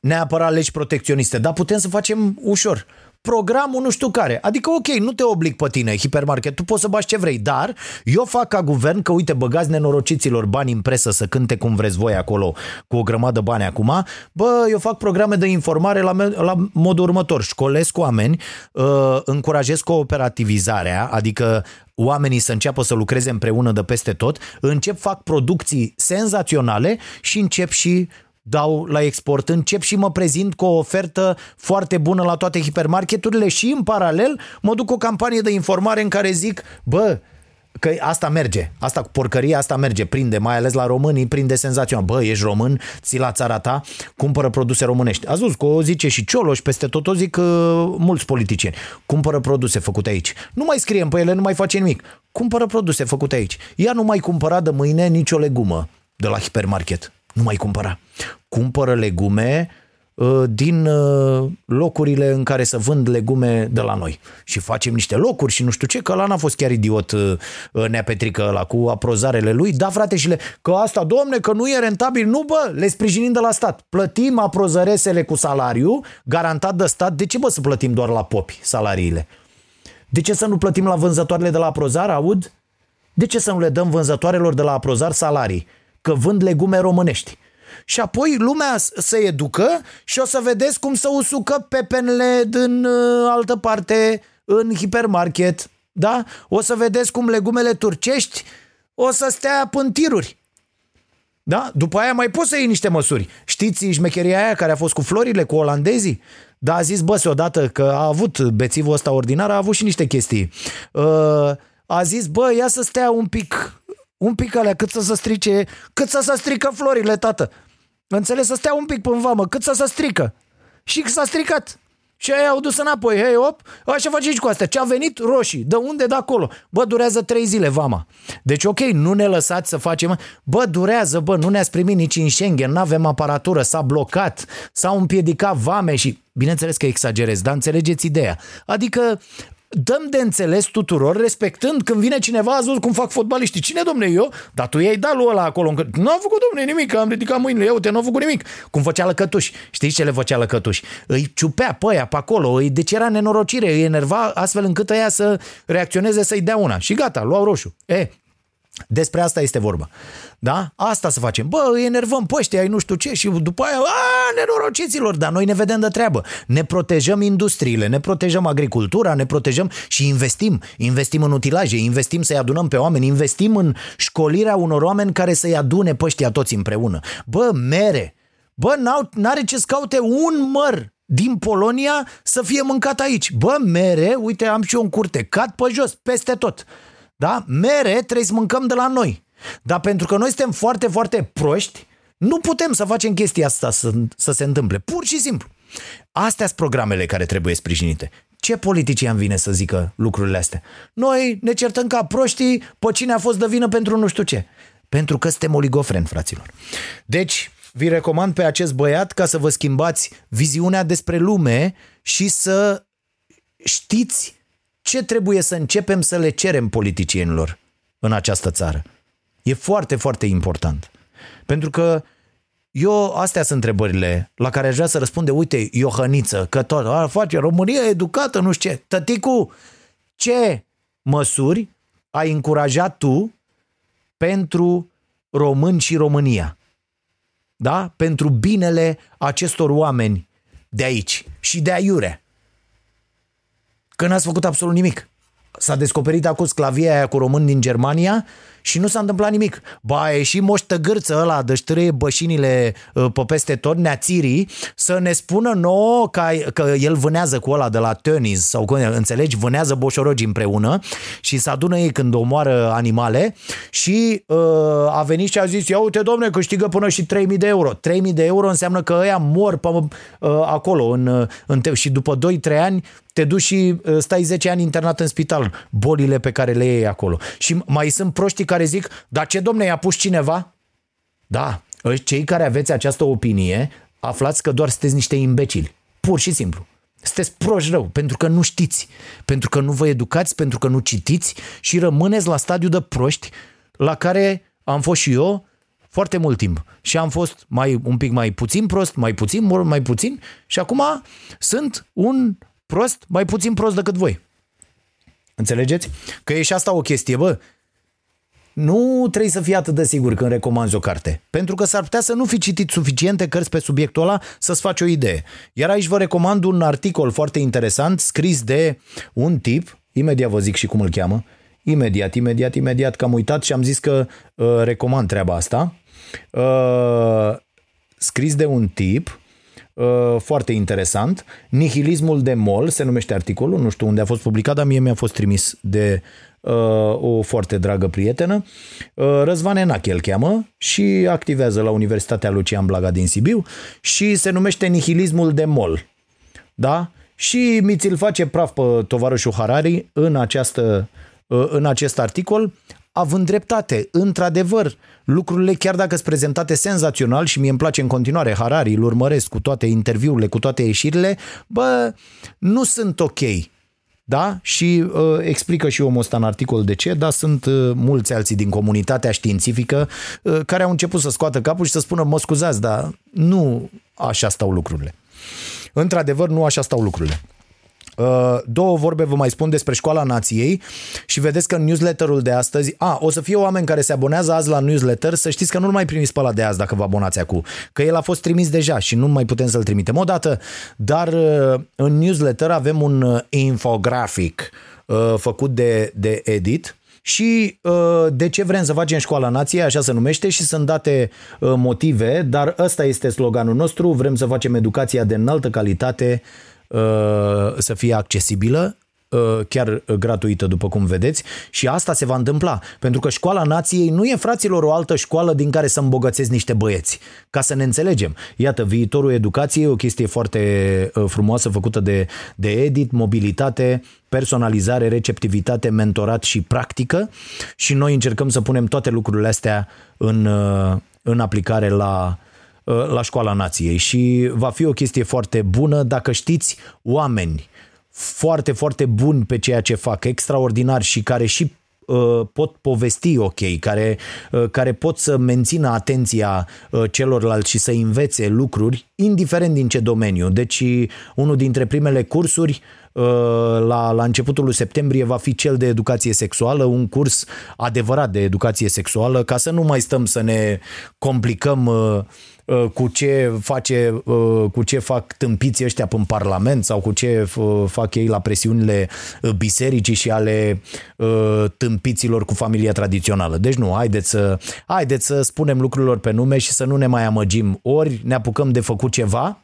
neapărat legi protecționiste, dar putem să facem ușor. Programul nu știu care. Adică ok, nu te oblig pe tine, hipermarket, tu poți să bași ce vrei, dar eu fac ca guvern că uite, băgați nenorociților bani în presă să cânte cum vreți voi acolo cu o grămadă bani acum, bă, eu fac programe de informare la, la modul următor. Școlesc oameni, uh, încurajez cooperativizarea, adică oamenii să înceapă să lucreze împreună de peste tot, încep, fac producții senzaționale și încep și dau la export, încep și mă prezint cu o ofertă foarte bună la toate hipermarketurile și în paralel mă duc o campanie de informare în care zic, bă, că asta merge, asta cu porcăria, asta merge, prinde, mai ales la românii, prinde senzațional. Bă, ești român, ții la țara ta, cumpără produse românești. Ați văzut că o zice și Cioloș peste tot, o zic uh, mulți politicieni. Cumpără produse făcute aici. Nu mai scriem pe ele, nu mai face nimic. Cumpără produse făcute aici. Ea nu mai cumpăra de mâine nicio legumă de la hipermarket. Nu mai cumpăra. Cumpără legume uh, din uh, locurile în care să vând legume de la noi. Și facem niște locuri și nu știu ce, că ăla n-a fost chiar idiot uh, neapetrică ăla cu aprozarele lui. Da, frate, și le... Că asta, domne, că nu e rentabil. Nu, bă, le sprijinim de la stat. Plătim aprozăresele cu salariu, garantat de stat. De ce, bă, să plătim doar la popi salariile? De ce să nu plătim la vânzătoarele de la aprozar, aud? De ce să nu le dăm vânzătoarelor de la aprozar salarii? Că vând legume românești. Și apoi lumea se educă și o să vedeți cum să usucă pepenele din uh, altă parte în hipermarket. Da? O să vedeți cum legumele turcești o să stea pântiruri. Da? După aia mai poți să iei niște măsuri. Știți șmecheria aia care a fost cu florile, cu olandezii? Da, a zis, bă, odată că a avut bețivul ăsta ordinar, a avut și niște chestii. Uh, a zis, bă, ia să stea un pic, un pic alea, cât să se strice, cât să se strică florile, tată. Înțeles? Să stea un pic până vamă, cât să se strică. Și s-a stricat. Și aia au dus înapoi, hei, op, așa face și cu astea. Ce a venit? Roșii. De unde? De acolo. Bă, durează trei zile vama. Deci, ok, nu ne lăsați să facem... Bă, durează, bă, nu ne-ați primit nici în Schengen, nu avem aparatură, s-a blocat, s-au împiedicat vame și... Bineînțeles că exagerez, dar înțelegeți ideea. Adică dăm de înțeles tuturor, respectând când vine cineva, ați văzut cum fac fotbaliștii. Cine, domne, eu? Dar tu i-ai dat lui ăla acolo. Încă... Nu a făcut, domne, nimic, am ridicat mâinile, ia uite, nu a făcut nimic. Cum făcea lăcătuș. Știți ce le făcea lăcătuș? Îi ciupea pe aia pe acolo, îi, deci era nenorocire, îi enerva astfel încât ăia să reacționeze să-i dea una. Și gata, luau roșu. E, despre asta este vorba. Da? Asta să facem. Bă, îi enervăm pe ăștia, ai nu știu ce și după aia, a, nenorociților, dar noi ne vedem de treabă. Ne protejăm industriile, ne protejăm agricultura, ne protejăm și investim. Investim în utilaje, investim să-i adunăm pe oameni, investim în școlirea unor oameni care să-i adune pe ăștia toți împreună. Bă, mere, bă, n-au, n-are ce să caute un măr din Polonia să fie mâncat aici. Bă, mere, uite, am și eu în curte, cad pe jos, peste tot. Da? Mere trebuie să mâncăm de la noi. Dar pentru că noi suntem foarte, foarte proști, nu putem să facem chestia asta să, să se întâmple. Pur și simplu. Astea sunt programele care trebuie sprijinite. Ce politician vine să zică lucrurile astea? Noi ne certăm ca proștii pe cine a fost de vină pentru nu știu ce. Pentru că suntem oligofreni, fraților. Deci, vi recomand pe acest băiat ca să vă schimbați viziunea despre lume și să știți ce trebuie să începem să le cerem politicienilor în această țară. E foarte, foarte important. Pentru că eu, astea sunt întrebările la care aș vrea să răspunde, uite, Iohăniță, că tot, a, face România educată, nu știu ce. Tăticu, ce măsuri ai încurajat tu pentru români și România? Da? Pentru binele acestor oameni de aici și de aiure. Că n-ați făcut absolut nimic. S-a descoperit acum sclavia aia cu români din Germania și nu s-a întâmplat nimic. Ba, a ieșit moș tăgârță ăla de ștârie bășinile uh, pe peste tot, neațirii, să ne spună nouă că, că el vânează cu ăla de la Tönnies sau cum, înțelegi, vânează boșorogi împreună și se adună ei când omoară animale și uh, a venit și a zis, ia uite domne, câștigă până și 3000 de euro. 3000 de euro înseamnă că ăia mor pe, uh, acolo în, uh, în te- și după 2-3 ani te duci și uh, stai 10 ani internat în spital, bolile pe care le iei acolo. Și mai sunt proștii care zic, dar ce domne, i-a pus cineva? Da, cei care aveți această opinie, aflați că doar sunteți niște imbecili. Pur și simplu. Sunteți proști rău, pentru că nu știți, pentru că nu vă educați, pentru că nu citiți și rămâneți la stadiu de proști la care am fost și eu foarte mult timp. Și am fost mai un pic mai puțin prost, mai puțin, mai puțin și acum sunt un prost, mai puțin prost decât voi. Înțelegeți? Că e și asta o chestie, bă. Nu trebuie să fii atât de sigur când recomanzi o carte, pentru că s-ar putea să nu fi citit suficiente cărți pe subiectul ăla să-ți faci o idee. Iar aici vă recomand un articol foarte interesant scris de un tip, imediat vă zic și cum îl cheamă, imediat, imediat, imediat, că am uitat și am zis că uh, recomand treaba asta. Uh, scris de un tip uh, foarte interesant. Nihilismul de mol se numește articolul, nu știu unde a fost publicat, dar mie mi-a fost trimis de uh, o foarte dragă prietenă. Uh, Răzvan Enache îl cheamă și activează la Universitatea Lucian Blaga din Sibiu și se numește Nihilismul de mol. Da? Și mi ți-l face praf pe tovarășul Harari în, această, uh, în acest articol, având dreptate. Într-adevăr, lucrurile, chiar dacă sunt prezentate senzațional și mie îmi place în continuare Harari, îl urmăresc cu toate interviurile, cu toate ieșirile, bă, nu sunt ok. Da? Și uh, explică și omul ăsta în articol de ce, dar sunt uh, mulți alții din comunitatea științifică uh, care au început să scoată capul și să spună, mă scuzați, dar nu așa stau lucrurile. Într-adevăr, nu așa stau lucrurile. Uh, două vorbe vă mai spun despre Școala Nației și vedeți că în newsletterul de astăzi, a, o să fie oameni care se abonează azi la newsletter, să știți că nu-l mai primiți pe ăla de azi dacă vă abonați acum, că el a fost trimis deja și nu mai putem să-l trimitem odată, dar uh, în newsletter avem un uh, infografic uh, făcut de, de edit, și uh, de ce vrem să facem școala nației, așa se numește și sunt date uh, motive, dar ăsta este sloganul nostru, vrem să facem educația de înaltă calitate uh, să fie accesibilă, uh, chiar gratuită, după cum vedeți, și asta se va întâmpla, pentru că școala nației nu e, fraților, o altă școală din care să îmbogățesc niște băieți, ca să ne înțelegem. Iată, viitorul educației e o chestie foarte uh, frumoasă, făcută de, de edit, mobilitate, personalizare, receptivitate, mentorat și practică și noi încercăm să punem toate lucrurile astea în, uh, în aplicare la, uh, la școala nației și va fi o chestie foarte bună dacă știți oameni foarte, foarte buni pe ceea ce fac, extraordinar și care și uh, pot povesti ok, care, uh, care pot să mențină atenția uh, celorlalți și să învețe lucruri, indiferent din ce domeniu. Deci unul dintre primele cursuri uh, la, la începutul lui septembrie va fi cel de educație sexuală, un curs adevărat de educație sexuală, ca să nu mai stăm să ne complicăm uh, uh, cu ce face, uh, cu ce fac tâmpiții ăștia în Parlament sau cu ce uh, fac ei la presiunile uh, bisericii și ale uh, tâmpiților cu familia tradițională. Deci nu, haideți să, haideți să spunem lucrurilor pe nume și să nu ne mai amăgim. Ori ne apucăm de făcut ceva,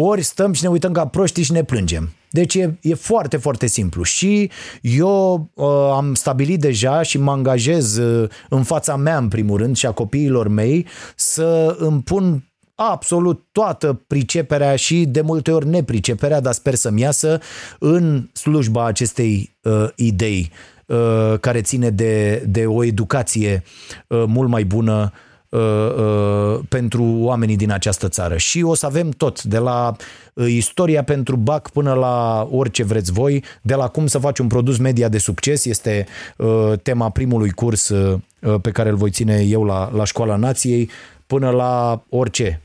ori stăm și ne uităm ca proștii și ne plângem. Deci e, e foarte, foarte simplu. Și eu uh, am stabilit deja și mă angajez uh, în fața mea, în primul rând, și a copiilor mei, să îmi pun absolut toată priceperea și de multe ori nepriceperea, dar sper să-mi iasă în slujba acestei uh, idei uh, care ține de, de o educație uh, mult mai bună uh, uh, pentru oamenii din această țară. Și o să avem tot, de la uh, istoria pentru BAC până la orice vreți voi, de la cum să faci un produs media de succes, este uh, tema primului curs uh, uh, pe care îl voi ține eu la, la Școala Nației, până la orice,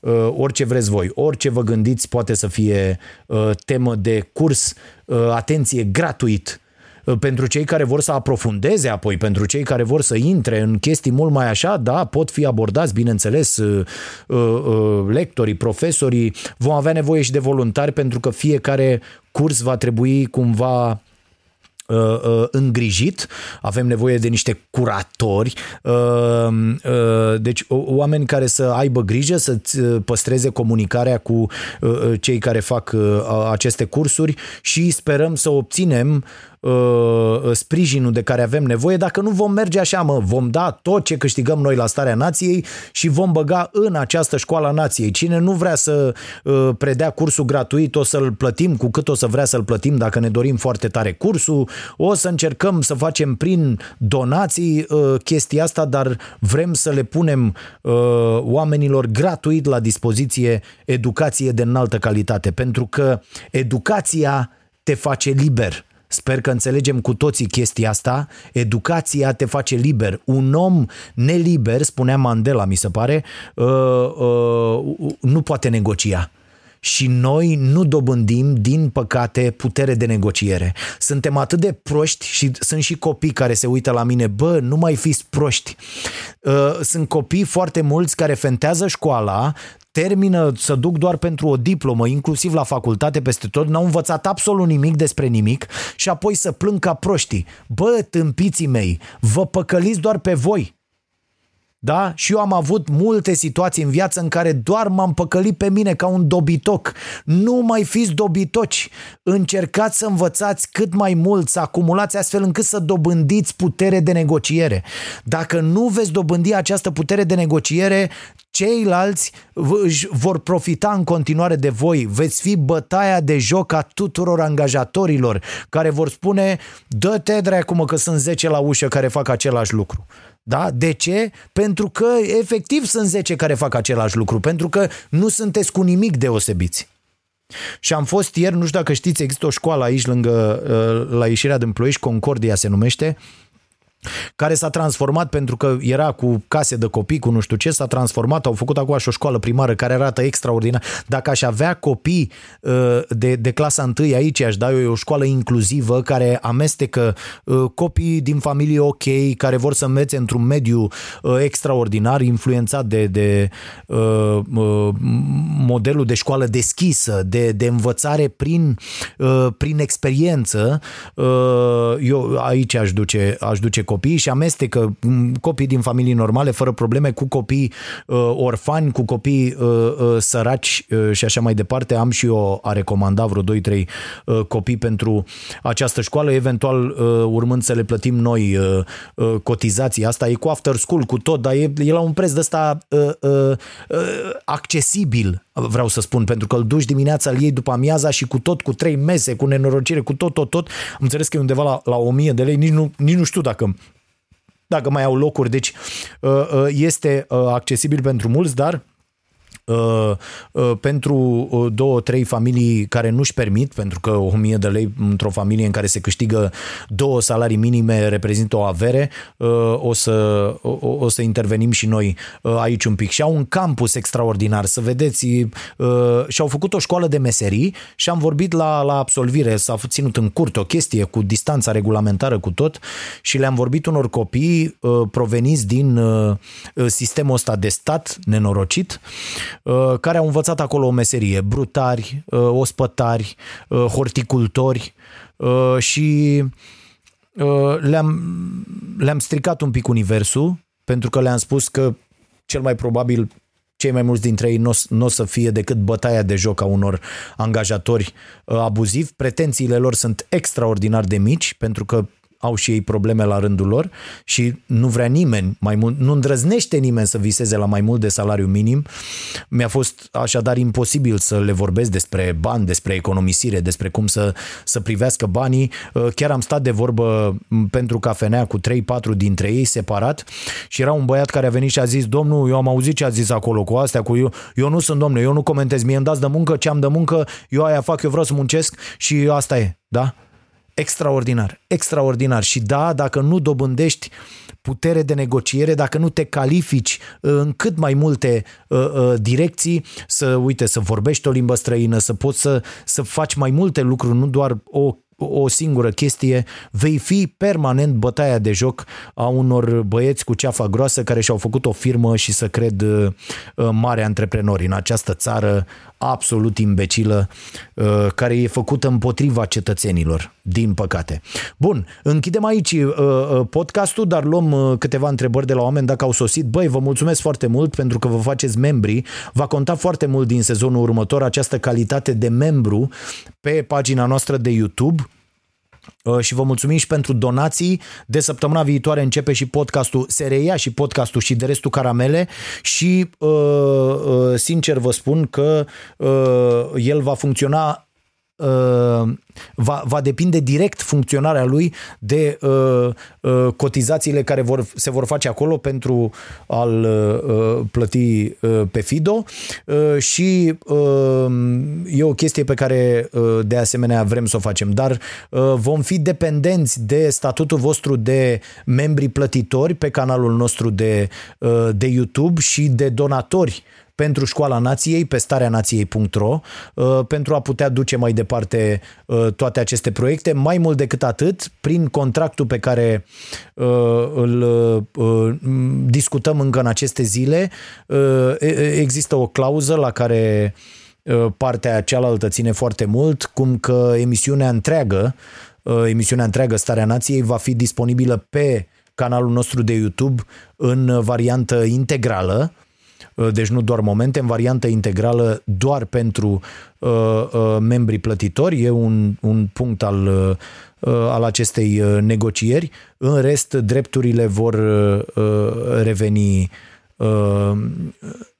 uh, orice vreți voi, orice vă gândiți poate să fie uh, temă de curs, uh, atenție, gratuit, uh, pentru cei care vor să aprofundeze apoi, pentru cei care vor să intre în chestii mult mai așa, da, pot fi abordați, bineînțeles, uh, uh, uh, lectorii, profesorii, vom avea nevoie și de voluntari pentru că fiecare curs va trebui cumva uh, uh, îngrijit, avem nevoie de niște curatori, uh, uh, deci o- oameni care să aibă grijă, să-ți uh, păstreze comunicarea cu uh, uh, cei care fac uh, aceste cursuri și sperăm să obținem uh, sprijinul de care avem nevoie, dacă nu vom merge așa, mă, vom da tot ce câștigăm noi la Starea Nației și vom băga în această școală a nației. Cine nu vrea să uh, predea cursul gratuit, o să-l plătim cu cât o să vrea să-l plătim dacă ne dorim foarte tare cursul, o să încercăm să facem prin donații uh, chestia asta, dar vrem să le punem uh, oamenilor gratuit la dispoziție educație de înaltă calitate, pentru că educația te face liber. Sper că înțelegem cu toții chestia asta. Educația te face liber. Un om neliber, spunea Mandela, mi se pare, uh, uh, nu poate negocia. Și noi nu dobândim, din păcate, putere de negociere. Suntem atât de proști și sunt și copii care se uită la mine, bă, nu mai fiți proști. Uh, Sunt copii foarte mulți care fentează școala, termină să duc doar pentru o diplomă, inclusiv la facultate peste tot, n-au învățat absolut nimic despre nimic și apoi să plâng ca proștii. Bă, tâmpiții mei, vă păcăliți doar pe voi. Da? Și eu am avut multe situații în viață în care doar m-am păcălit pe mine ca un dobitoc. Nu mai fiți dobitoci. Încercați să învățați cât mai mult, să acumulați astfel încât să dobândiți putere de negociere. Dacă nu veți dobândi această putere de negociere, ceilalți v- își vor profita în continuare de voi. Veți fi bătaia de joc a tuturor angajatorilor care vor spune dă-te dracu mă că sunt 10 la ușă care fac același lucru. Da? De ce? Pentru că efectiv sunt 10 care fac același lucru, pentru că nu sunteți cu nimic deosebiți. Și am fost ieri, nu știu dacă știți, există o școală aici lângă, uh, la ieșirea din Ploiești, Concordia se numește, care s-a transformat pentru că era cu case de copii, cu nu știu ce, s-a transformat, au făcut acum și o școală primară care arată extraordinar. Dacă aș avea copii uh, de, de clasa 1 aici, aș da eu e o școală inclusivă care amestecă uh, copii din familie ok, care vor să învețe într-un mediu uh, extraordinar, influențat de, de uh, uh, modelul de școală deschisă, de, de învățare prin, uh, prin experiență. Uh, eu aici aș duce, aș duce copiii și amestecă m, copii din familii normale fără probleme cu copii uh, orfani, cu copii uh, uh, săraci uh, și așa mai departe. Am și eu a recomanda vreo 2-3 uh, copii pentru această școală, eventual uh, urmând să le plătim noi uh, uh, cotizația asta. E cu after school, cu tot, dar e, e la un preț de ăsta uh, uh, uh, accesibil vreau să spun, pentru că îl duci dimineața, îl iei după amiaza și cu tot, cu trei mese, cu nenorocire, cu tot, tot, tot, am înțeles că e undeva la, la 1000 de lei, nici nu, nici nu știu dacă dacă mai au locuri, deci uh, uh, este uh, accesibil pentru mulți, dar Uh, uh, pentru uh, două, trei familii care nu-și permit, pentru că 1000 de lei într-o familie în care se câștigă două salarii minime reprezintă o avere, uh, o să, o, o să intervenim și noi uh, aici un pic. Și au un campus extraordinar, să vedeți, uh, și-au făcut o școală de meserii și am vorbit la, la absolvire, s-a ținut în curte o chestie cu distanța regulamentară cu tot și le-am vorbit unor copii uh, proveniți din uh, sistemul ăsta de stat nenorocit, uh, care au învățat acolo o meserie, brutari, uh, ospătari, uh, horticultori uh, și uh, le-am, le-am stricat un pic universul pentru că le-am spus că cel mai probabil cei mai mulți dintre ei nu o să fie decât bătaia de joc a unor angajatori uh, abuzivi. Pretențiile lor sunt extraordinar de mici pentru că au și ei probleme la rândul lor și nu vrea nimeni mai mult, nu îndrăznește nimeni să viseze la mai mult de salariu minim. Mi-a fost așadar imposibil să le vorbesc despre bani, despre economisire, despre cum să, să privească banii. Uh, Chiar am stat de vorbă m, pentru cafenea cu 3-4 dintre ei separat și era un băiat care a venit și a zis, domnul, eu am auzit ce a zis acolo cu astea, cu eu, eu nu sunt domnule, eu nu comentez, mie îmi dați de muncă, ce am de muncă, eu aia fac, eu vreau să muncesc și asta e, da? Extraordinar, extraordinar. Și da, dacă nu dobândești putere de negociere, dacă nu te califici uh, în cât mai multe uh, uh, direcții, să, uite, să vorbești o limbă străină, să poți să, să faci mai multe lucruri, nu doar o o singură chestie, vei fi permanent bătaia de joc a unor băieți cu ceafa groasă care și-au făcut o firmă și să cred uh, uh, mari antreprenori în această țară absolut imbecilă uh, care e făcută împotriva cetățenilor, din păcate. Bun, închidem aici uh, uh, podcastul, dar luăm uh, câteva întrebări de la oameni dacă au sosit. Băi, vă mulțumesc foarte mult pentru că vă faceți membri. Va conta foarte mult din sezonul următor această calitate de membru pe pagina noastră de YouTube Uh, și vă mulțumim și pentru donații. De săptămâna viitoare începe și podcastul, se reia și podcastul și de restul caramele și uh, uh, sincer vă spun că uh, el va funcționa uh, va, va depinde direct funcționarea lui de uh, uh, cotizațiile care vor, se vor face acolo pentru a-l uh, plăti uh, pe Fido. Uh, și uh, e o chestie pe care uh, de asemenea vrem să o facem, dar uh, vom fi dependenți de statutul vostru de membri plătitori pe canalul nostru de, uh, de YouTube și de donatori pentru Școala Nației pe stareanației.ro uh, pentru a putea duce mai departe uh, toate aceste proiecte. Mai mult decât atât, prin contractul pe care uh, îl discutăm încă în aceste zile, există o clauză la care partea cealaltă ține foarte mult, cum că emisiunea întreagă, emisiunea întreagă Starea Nației va fi disponibilă pe canalul nostru de YouTube în variantă integrală, deci nu doar momente, în variantă integrală doar pentru uh, uh, membrii plătitori. E un, un punct al, uh, al acestei uh, negocieri. În rest, drepturile vor uh, reveni uh,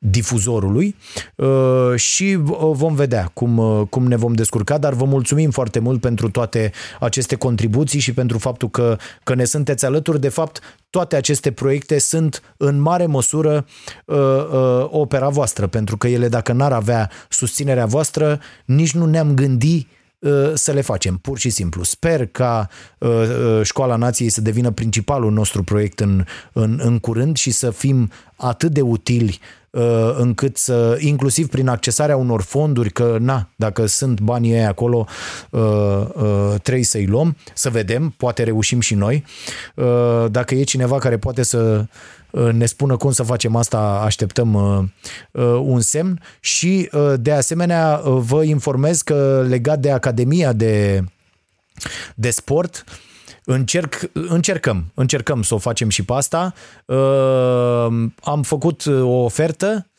difuzorului uh, și vom vedea cum, uh, cum ne vom descurca, dar vă mulțumim foarte mult pentru toate aceste contribuții și pentru faptul că, că ne sunteți alături. De fapt, toate aceste proiecte sunt în mare măsură uh, uh, opera voastră, pentru că ele, dacă n-ar avea susținerea voastră, nici nu ne-am gândit să le facem, pur și simplu. Sper ca Școala Nației să devină principalul nostru proiect în, în, în curând și să fim atât de utili încât să, inclusiv prin accesarea unor fonduri, că na, dacă sunt banii ei acolo, trebuie să-i luăm, să vedem, poate reușim și noi. Dacă e cineva care poate să ne spună cum să facem asta, așteptăm un semn și de asemenea vă informez că legat de Academia de, de Sport, Încerc, încercăm, încercăm să o facem și pe asta. Am făcut o ofertă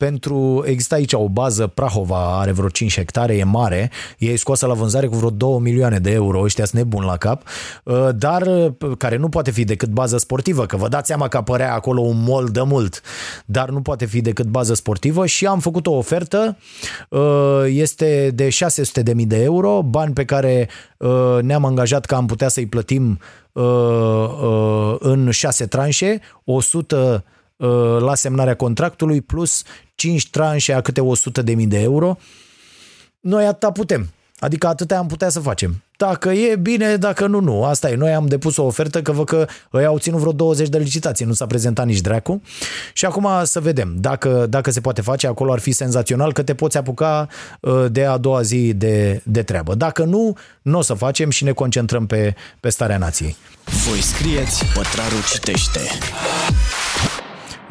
pentru, există aici o bază, Prahova are vreo 5 hectare, e mare, e scoasă la vânzare cu vreo 2 milioane de euro, ăștia sunt nebuni la cap, uh, dar uh, care nu poate fi decât bază sportivă, că vă dați seama că apărea acolo un mol de mult, dar nu poate fi decât bază sportivă și am făcut o ofertă, uh, este de 600.000 de euro, bani pe care ne-am angajat că am putea să-i plătim în 6 tranșe, 100 la semnarea contractului plus 5 tranșe a câte 100 de mii de euro, noi atâta putem. Adică atâtea am putea să facem. Dacă e bine, dacă nu, nu. Asta e. Noi am depus o ofertă că văd că ei au ținut vreo 20 de licitații, nu s-a prezentat nici dracu. Și acum să vedem. Dacă, dacă se poate face, acolo ar fi senzațional că te poți apuca uh, de a doua zi de, de treabă. Dacă nu, nu o să facem și ne concentrăm pe, pe starea nației. Voi scrieți, Pătrarul citește.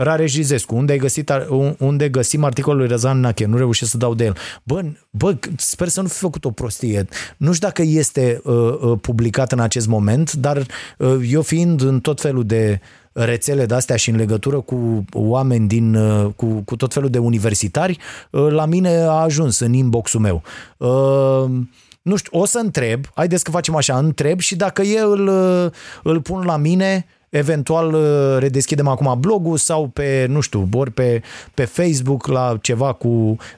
Rareș Gizescu, unde, ai găsit, unde găsim articolul lui Răzan Nache? Nu reușesc să dau de el. Bă, bă, sper să nu fi făcut o prostie. Nu știu dacă este uh, uh, publicat în acest moment, dar uh, eu fiind în tot felul de rețele de-astea și în legătură cu oameni din, uh, cu, cu tot felul de universitari, uh, la mine a ajuns în inbox-ul meu. Uh, nu știu, o să întreb, haideți că facem așa, întreb și dacă e îl, uh, îl pun la mine, eventual uh, redeschidem acum blogul sau pe, nu știu, ori pe, pe Facebook la ceva cu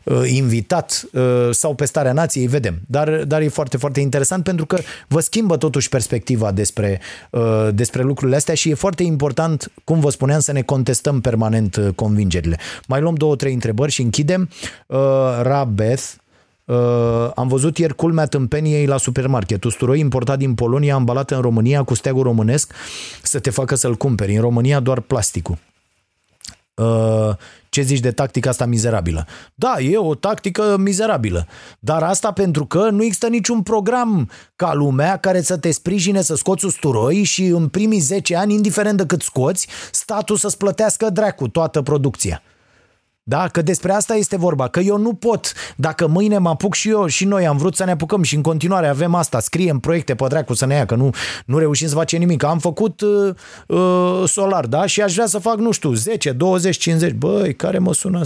uh, invitat uh, sau pe Starea Nației, vedem. Dar, dar e foarte, foarte interesant pentru că vă schimbă totuși perspectiva despre, uh, despre lucrurile astea și e foarte important, cum vă spuneam, să ne contestăm permanent uh, convingerile. Mai luăm două, trei întrebări și închidem. Uh, Rabeth, Uh, am văzut ieri culmea tâmpeniei la supermarket. Usturoi importat din Polonia, ambalat în România cu steagul românesc să te facă să-l cumperi. În România doar plasticul. Uh, ce zici de tactica asta mizerabilă? Da, e o tactică mizerabilă. Dar asta pentru că nu există niciun program ca lumea care să te sprijine să scoți usturoi și în primii 10 ani, indiferent de cât scoți, statul să-ți plătească dracu toată producția. Da? Că despre asta este vorba, că eu nu pot, dacă mâine mă apuc și eu și noi am vrut să ne apucăm și în continuare avem asta, scriem proiecte pe dracu să ne ia, că nu, nu reușim să facem nimic. Am făcut uh, uh, solar, da? Și aș vrea să fac, nu știu, 10, 20, 50, băi, care mă sună?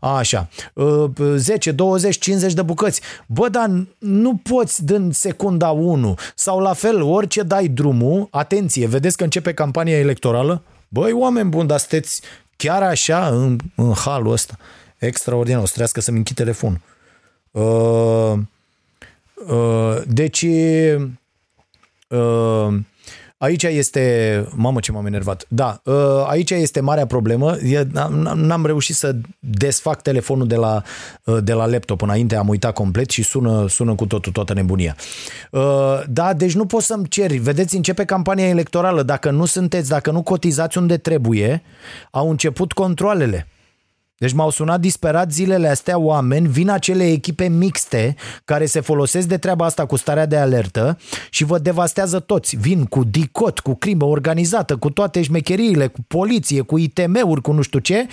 Așa, uh, 10, 20, 50 de bucăți. Bă, dar nu poți din secunda 1 sau la fel, orice dai drumul, atenție, vedeți că începe campania electorală? Băi, oameni buni, dar sunteți chiar așa, în, în halul ăsta, extraordinar, o să trească să-mi închid telefonul. Uh, uh, deci, uh, aici este, mamă ce m-am enervat, da, uh, aici este marea problemă, E, n-am reușit să desfac telefonul de la, uh, de la laptop înainte, am uitat complet și sună, sună cu totul, toată nebunia. Uh, da, deci nu poți să-mi ceri, vedeți, începe campania electorală, dacă nu sunteți, dacă nu cotizați unde trebuie, au început controlele. Deci m-au sunat disperat zilele astea oameni, vin acele echipe mixte care se folosesc de treaba asta cu starea de alertă și vă devastează toți. Vin cu dicot, cu crimă organizată, cu toate șmecheriile, cu poliție, cu ITM-uri, cu nu știu ce,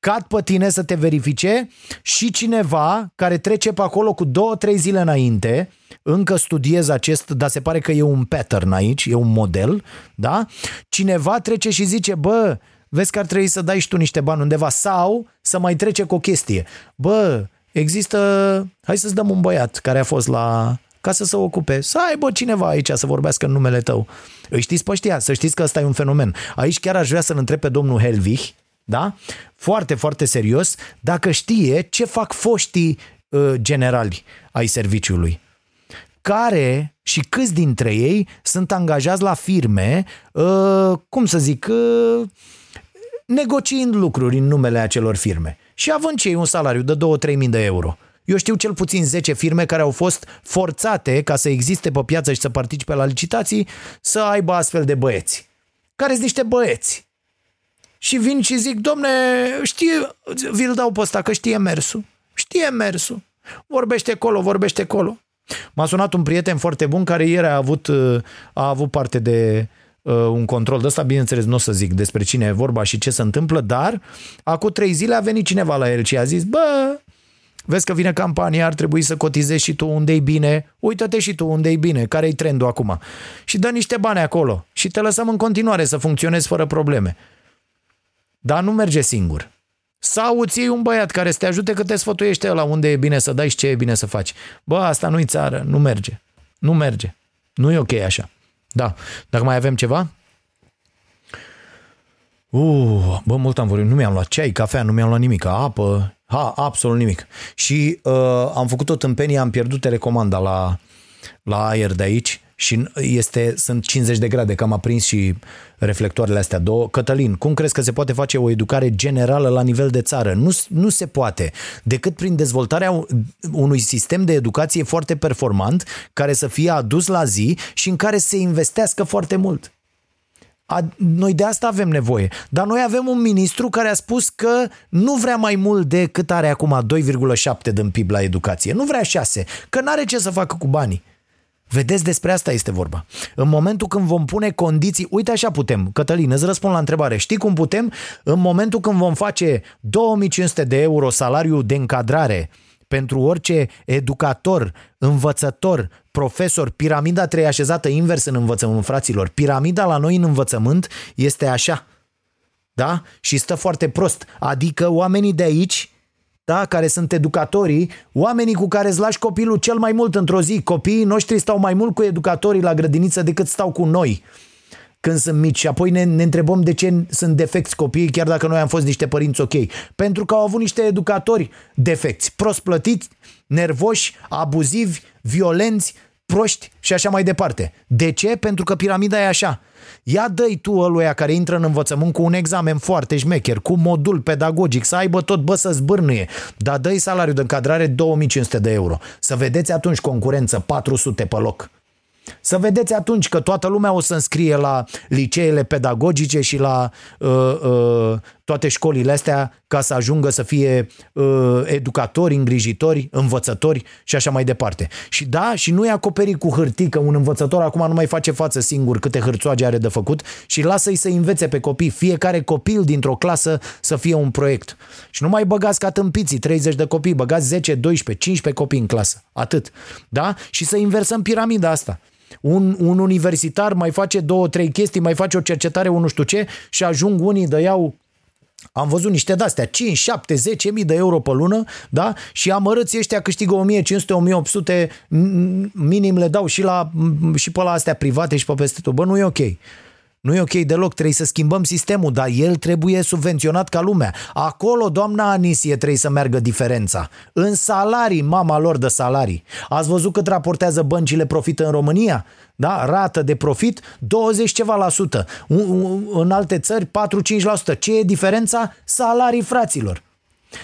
cad pe tine să te verifice și cineva care trece pe acolo cu două, trei zile înainte, încă studiez acest, dar se pare că e un pattern aici, e un model, da? Cineva trece și zice, bă, vezi că ar trebui să dai și tu niște bani undeva sau să mai trece cu o chestie. Bă, există, hai să-ți dăm un băiat care a fost la, ca să se ocupe, să aibă cineva aici să vorbească în numele tău. Îi știți pe ăștia? Să știți că ăsta e un fenomen. Aici chiar aș vrea să-l întreb pe domnul Helvich, da? Foarte, foarte serios, dacă știe ce fac foștii uh, generali ai serviciului care și câți dintre ei sunt angajați la firme, uh, cum să zic, uh, negociind lucruri în numele acelor firme și având cei un salariu de 2-3 mii de euro. Eu știu cel puțin 10 firme care au fost forțate ca să existe pe piață și să participe la licitații să aibă astfel de băieți. Care sunt niște băieți. Și vin și zic, domne, știe, vi-l dau pe ăsta că știe mersul. Știe mersul. Vorbește colo, vorbește colo. M-a sunat un prieten foarte bun care ieri a avut, a avut parte de uh, un control de ăsta, bineînțeles nu o să zic despre cine e vorba și ce se întâmplă, dar acum trei zile a venit cineva la el și a zis, bă, vezi că vine campania, ar trebui să cotizezi și tu unde e bine, uită-te și tu unde e bine, care e trendul acum. Și dă niște bani acolo și te lăsăm în continuare să funcționezi fără probleme. Dar nu merge singur. Sau îți iei un băiat care să te ajute că te sfătuiește la unde e bine să dai și ce e bine să faci. Bă, asta nu-i țară, nu merge. Nu merge. Nu e ok așa. Da. Dacă mai avem ceva? Uh, bă, mult am vorbit. Nu mi-am luat ceai, cafea, nu mi-am luat nimic, apă, ha, absolut nimic. Și uh, am făcut o tâmpenie, am pierdut telecomanda la, la aer de aici și este, sunt 50 de grade, că am aprins și reflectoarele astea două. Cătălin, cum crezi că se poate face o educare generală la nivel de țară? Nu, nu se poate, decât prin dezvoltarea unui sistem de educație foarte performant, care să fie adus la zi și în care se investească foarte mult. A, noi de asta avem nevoie. Dar noi avem un ministru care a spus că nu vrea mai mult decât are acum 2,7 din PIB la educație. Nu vrea 6, că nu are ce să facă cu banii. Vedeți, despre asta este vorba. În momentul când vom pune condiții, uite așa putem, Cătălin, îți răspund la întrebare. Știi cum putem? În momentul când vom face 2500 de euro salariu de încadrare pentru orice educator, învățător, profesor, piramida trei așezată invers în învățământ, fraților. Piramida la noi în învățământ este așa. Da? Și stă foarte prost. Adică oamenii de aici da, care sunt educatorii, oamenii cu care îți lași copilul cel mai mult într-o zi. Copiii noștri stau mai mult cu educatorii la grădiniță decât stau cu noi când sunt mici și apoi ne, ne întrebăm de ce sunt defecți copiii, chiar dacă noi am fost niște părinți ok. Pentru că au avut niște educatori defecți, prost plătiți, nervoși, abuzivi, violenți, proști și așa mai departe. De ce? Pentru că piramida e așa. Ia dă tu ăluia care intră în învățământ cu un examen foarte șmecher, cu modul pedagogic, să aibă tot, bă, să zbârnuie, dar dă salariul de încadrare 2500 de euro. Să vedeți atunci concurență, 400 pe loc. Să vedeți atunci că toată lumea o să înscrie la liceele pedagogice și la uh, uh, toate școlile astea ca să ajungă să fie uh, educatori, îngrijitori, învățători și așa mai departe. Și da, și nu e acoperit cu hârtii, că un învățător acum nu mai face față singur câte hârțoage are de făcut și lasă-i să învețe pe copii. Fiecare copil dintr-o clasă să fie un proiect. Și nu mai băgați ca tâmpiții 30 de copii, băgați 10, 12, 15 copii în clasă. Atât. Da? Și să inversăm piramida asta. Un, un universitar mai face două, trei chestii, mai face o cercetare, un nu știu ce și ajung unii de iau am văzut niște de-astea, 5, 7, 10 mii de euro pe lună, da? Și amărâții ăștia câștigă 1500, 1800, minim le dau și, la, și pe la astea private și pe peste tot. Bă, nu e ok. Nu e ok deloc, trebuie să schimbăm sistemul, dar el trebuie subvenționat ca lumea. Acolo, doamna Anisie, trebuie să meargă diferența. În salarii, mama lor de salarii. Ați văzut cât raportează băncile profit în România? Da? Rată de profit 20 ceva la sută. În alte țări 4-5%. Ce e diferența? Salarii fraților.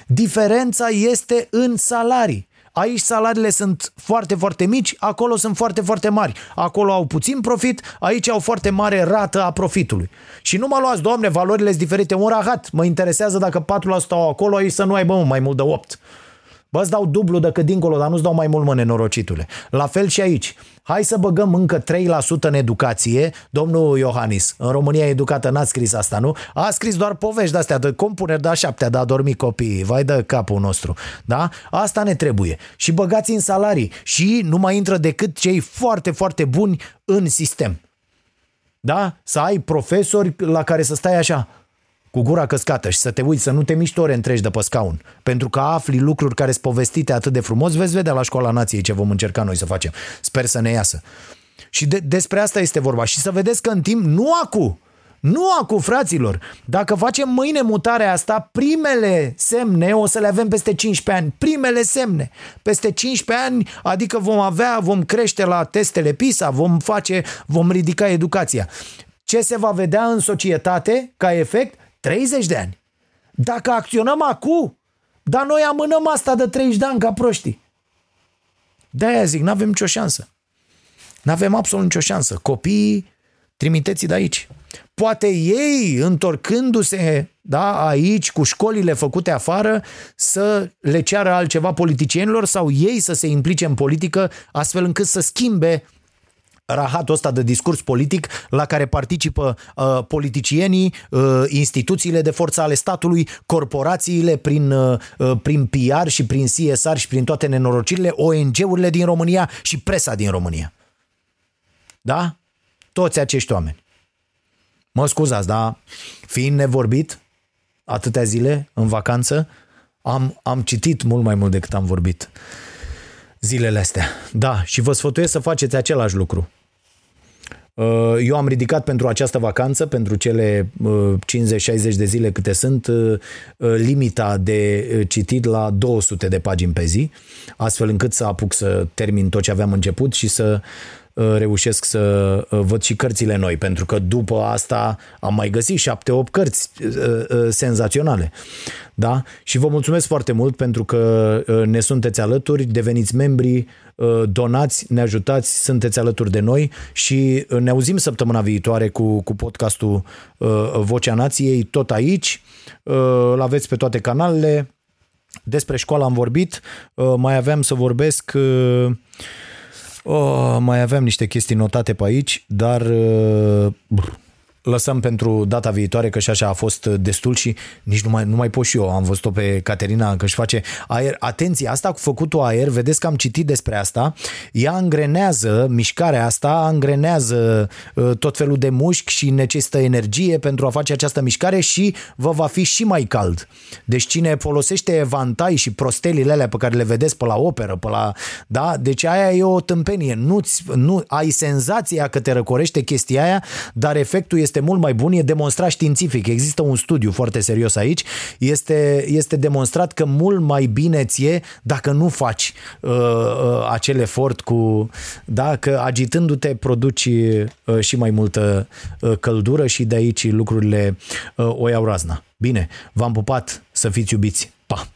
Diferența este în salarii. Aici salariile sunt foarte, foarte mici, acolo sunt foarte, foarte mari. Acolo au puțin profit, aici au foarte mare rată a profitului. Și nu mă luați, doamne, valorile sunt diferite. Un rahat, mă interesează dacă 4% au acolo, aici să nu aibă mă, mai mult de 8. Bă, îți dau dublu decât dincolo, dar nu-ți dau mai mult, mă, nenorocitule. La fel și aici. Hai să băgăm încă 3% în educație. Domnul Iohannis, în România educată n-a scris asta, nu? A scris doar povești de-astea, de compuneri de-a șaptea, de a dormi copiii. Vai de capul nostru. Da? Asta ne trebuie. Și băgați în salarii. Și nu mai intră decât cei foarte, foarte buni în sistem. Da? Să ai profesori la care să stai așa cu gura căscată și să te uiți, să nu te miști ore întregi de pe scaun, pentru că afli lucruri care sunt povestite atât de frumos, veți vedea la școala nației ce vom încerca noi să facem. Sper să ne iasă. Și de, despre asta este vorba. Și să vedeți că în timp, nu acum, nu acum, fraților. Dacă facem mâine mutarea asta, primele semne o să le avem peste 15 ani. Primele semne. Peste 15 ani, adică vom avea, vom crește la testele PISA, vom face, vom ridica educația. Ce se va vedea în societate ca efect? 30 de ani. Dacă acționăm acum, dar noi amânăm asta de 30 de ani ca proștii. De-aia zic, nu avem nicio șansă. Nu avem absolut nicio șansă. Copiii, trimiteți de aici. Poate ei, întorcându-se da, aici, cu școlile făcute afară, să le ceară altceva politicienilor sau ei să se implice în politică astfel încât să schimbe rahatul ăsta de discurs politic la care participă uh, politicienii, uh, instituțiile de forță ale statului, corporațiile prin, uh, prin PR și prin CSR și prin toate nenorocirile, ONG-urile din România și presa din România. Da? Toți acești oameni. Mă scuzați, dar fiind nevorbit atâtea zile în vacanță, am, am citit mult mai mult decât am vorbit zilele astea. Da, și vă sfătuiesc să faceți același lucru. Uh, eu am ridicat pentru această vacanță, pentru cele 50-60 de zile câte sunt, uh, uh, limita de citit la 200 de pagini pe zi, astfel încât să apuc să termin tot ce aveam început și să uh, reușesc să uh, văd și cărțile noi, pentru că după asta am mai găsit șapte-opt cărți uh, uh, senzaționale. Da? Și vă mulțumesc foarte mult pentru că uh, ne sunteți alături, deveniți membri, uh, donați, ne ajutați, sunteți alături de noi și uh, ne auzim săptămâna viitoare cu, cu podcastul uh, Vocea Nației, tot aici. Uh, Îl aveți pe toate canalele. Despre școală am vorbit, uh, mai aveam să vorbesc, uh, oh, mai aveam niște chestii notate pe aici, dar uh, brr, lăsăm pentru data viitoare, că și așa a fost destul și nici nu mai, nu mai pot și eu. Am văzut-o pe Caterina că își face aer. Atenție, asta cu făcutul aer, vedeți că am citit despre asta, ea angrenează, mișcarea asta angrenează uh, tot felul de mușchi și necesită energie pentru a face această mișcare și vă va fi și mai cald. Deci cine folosește evantai și prostelile alea pe care le vedeți pe la operă, pe la, da? Deci aia e o tâmpenie. Nu-ți, nu, ai senzația că te răcorește chestia aia, dar efectul este mult mai bun, e demonstrat științific. Există un studiu foarte serios aici. Este, este demonstrat că mult mai bine ție dacă nu faci uh, uh, acel efort cu, da, că agitându-te produci uh, și mai multă uh, căldură și de aici lucrurile uh, o iau razna. Bine, v-am pupat să fiți iubiți. Pa!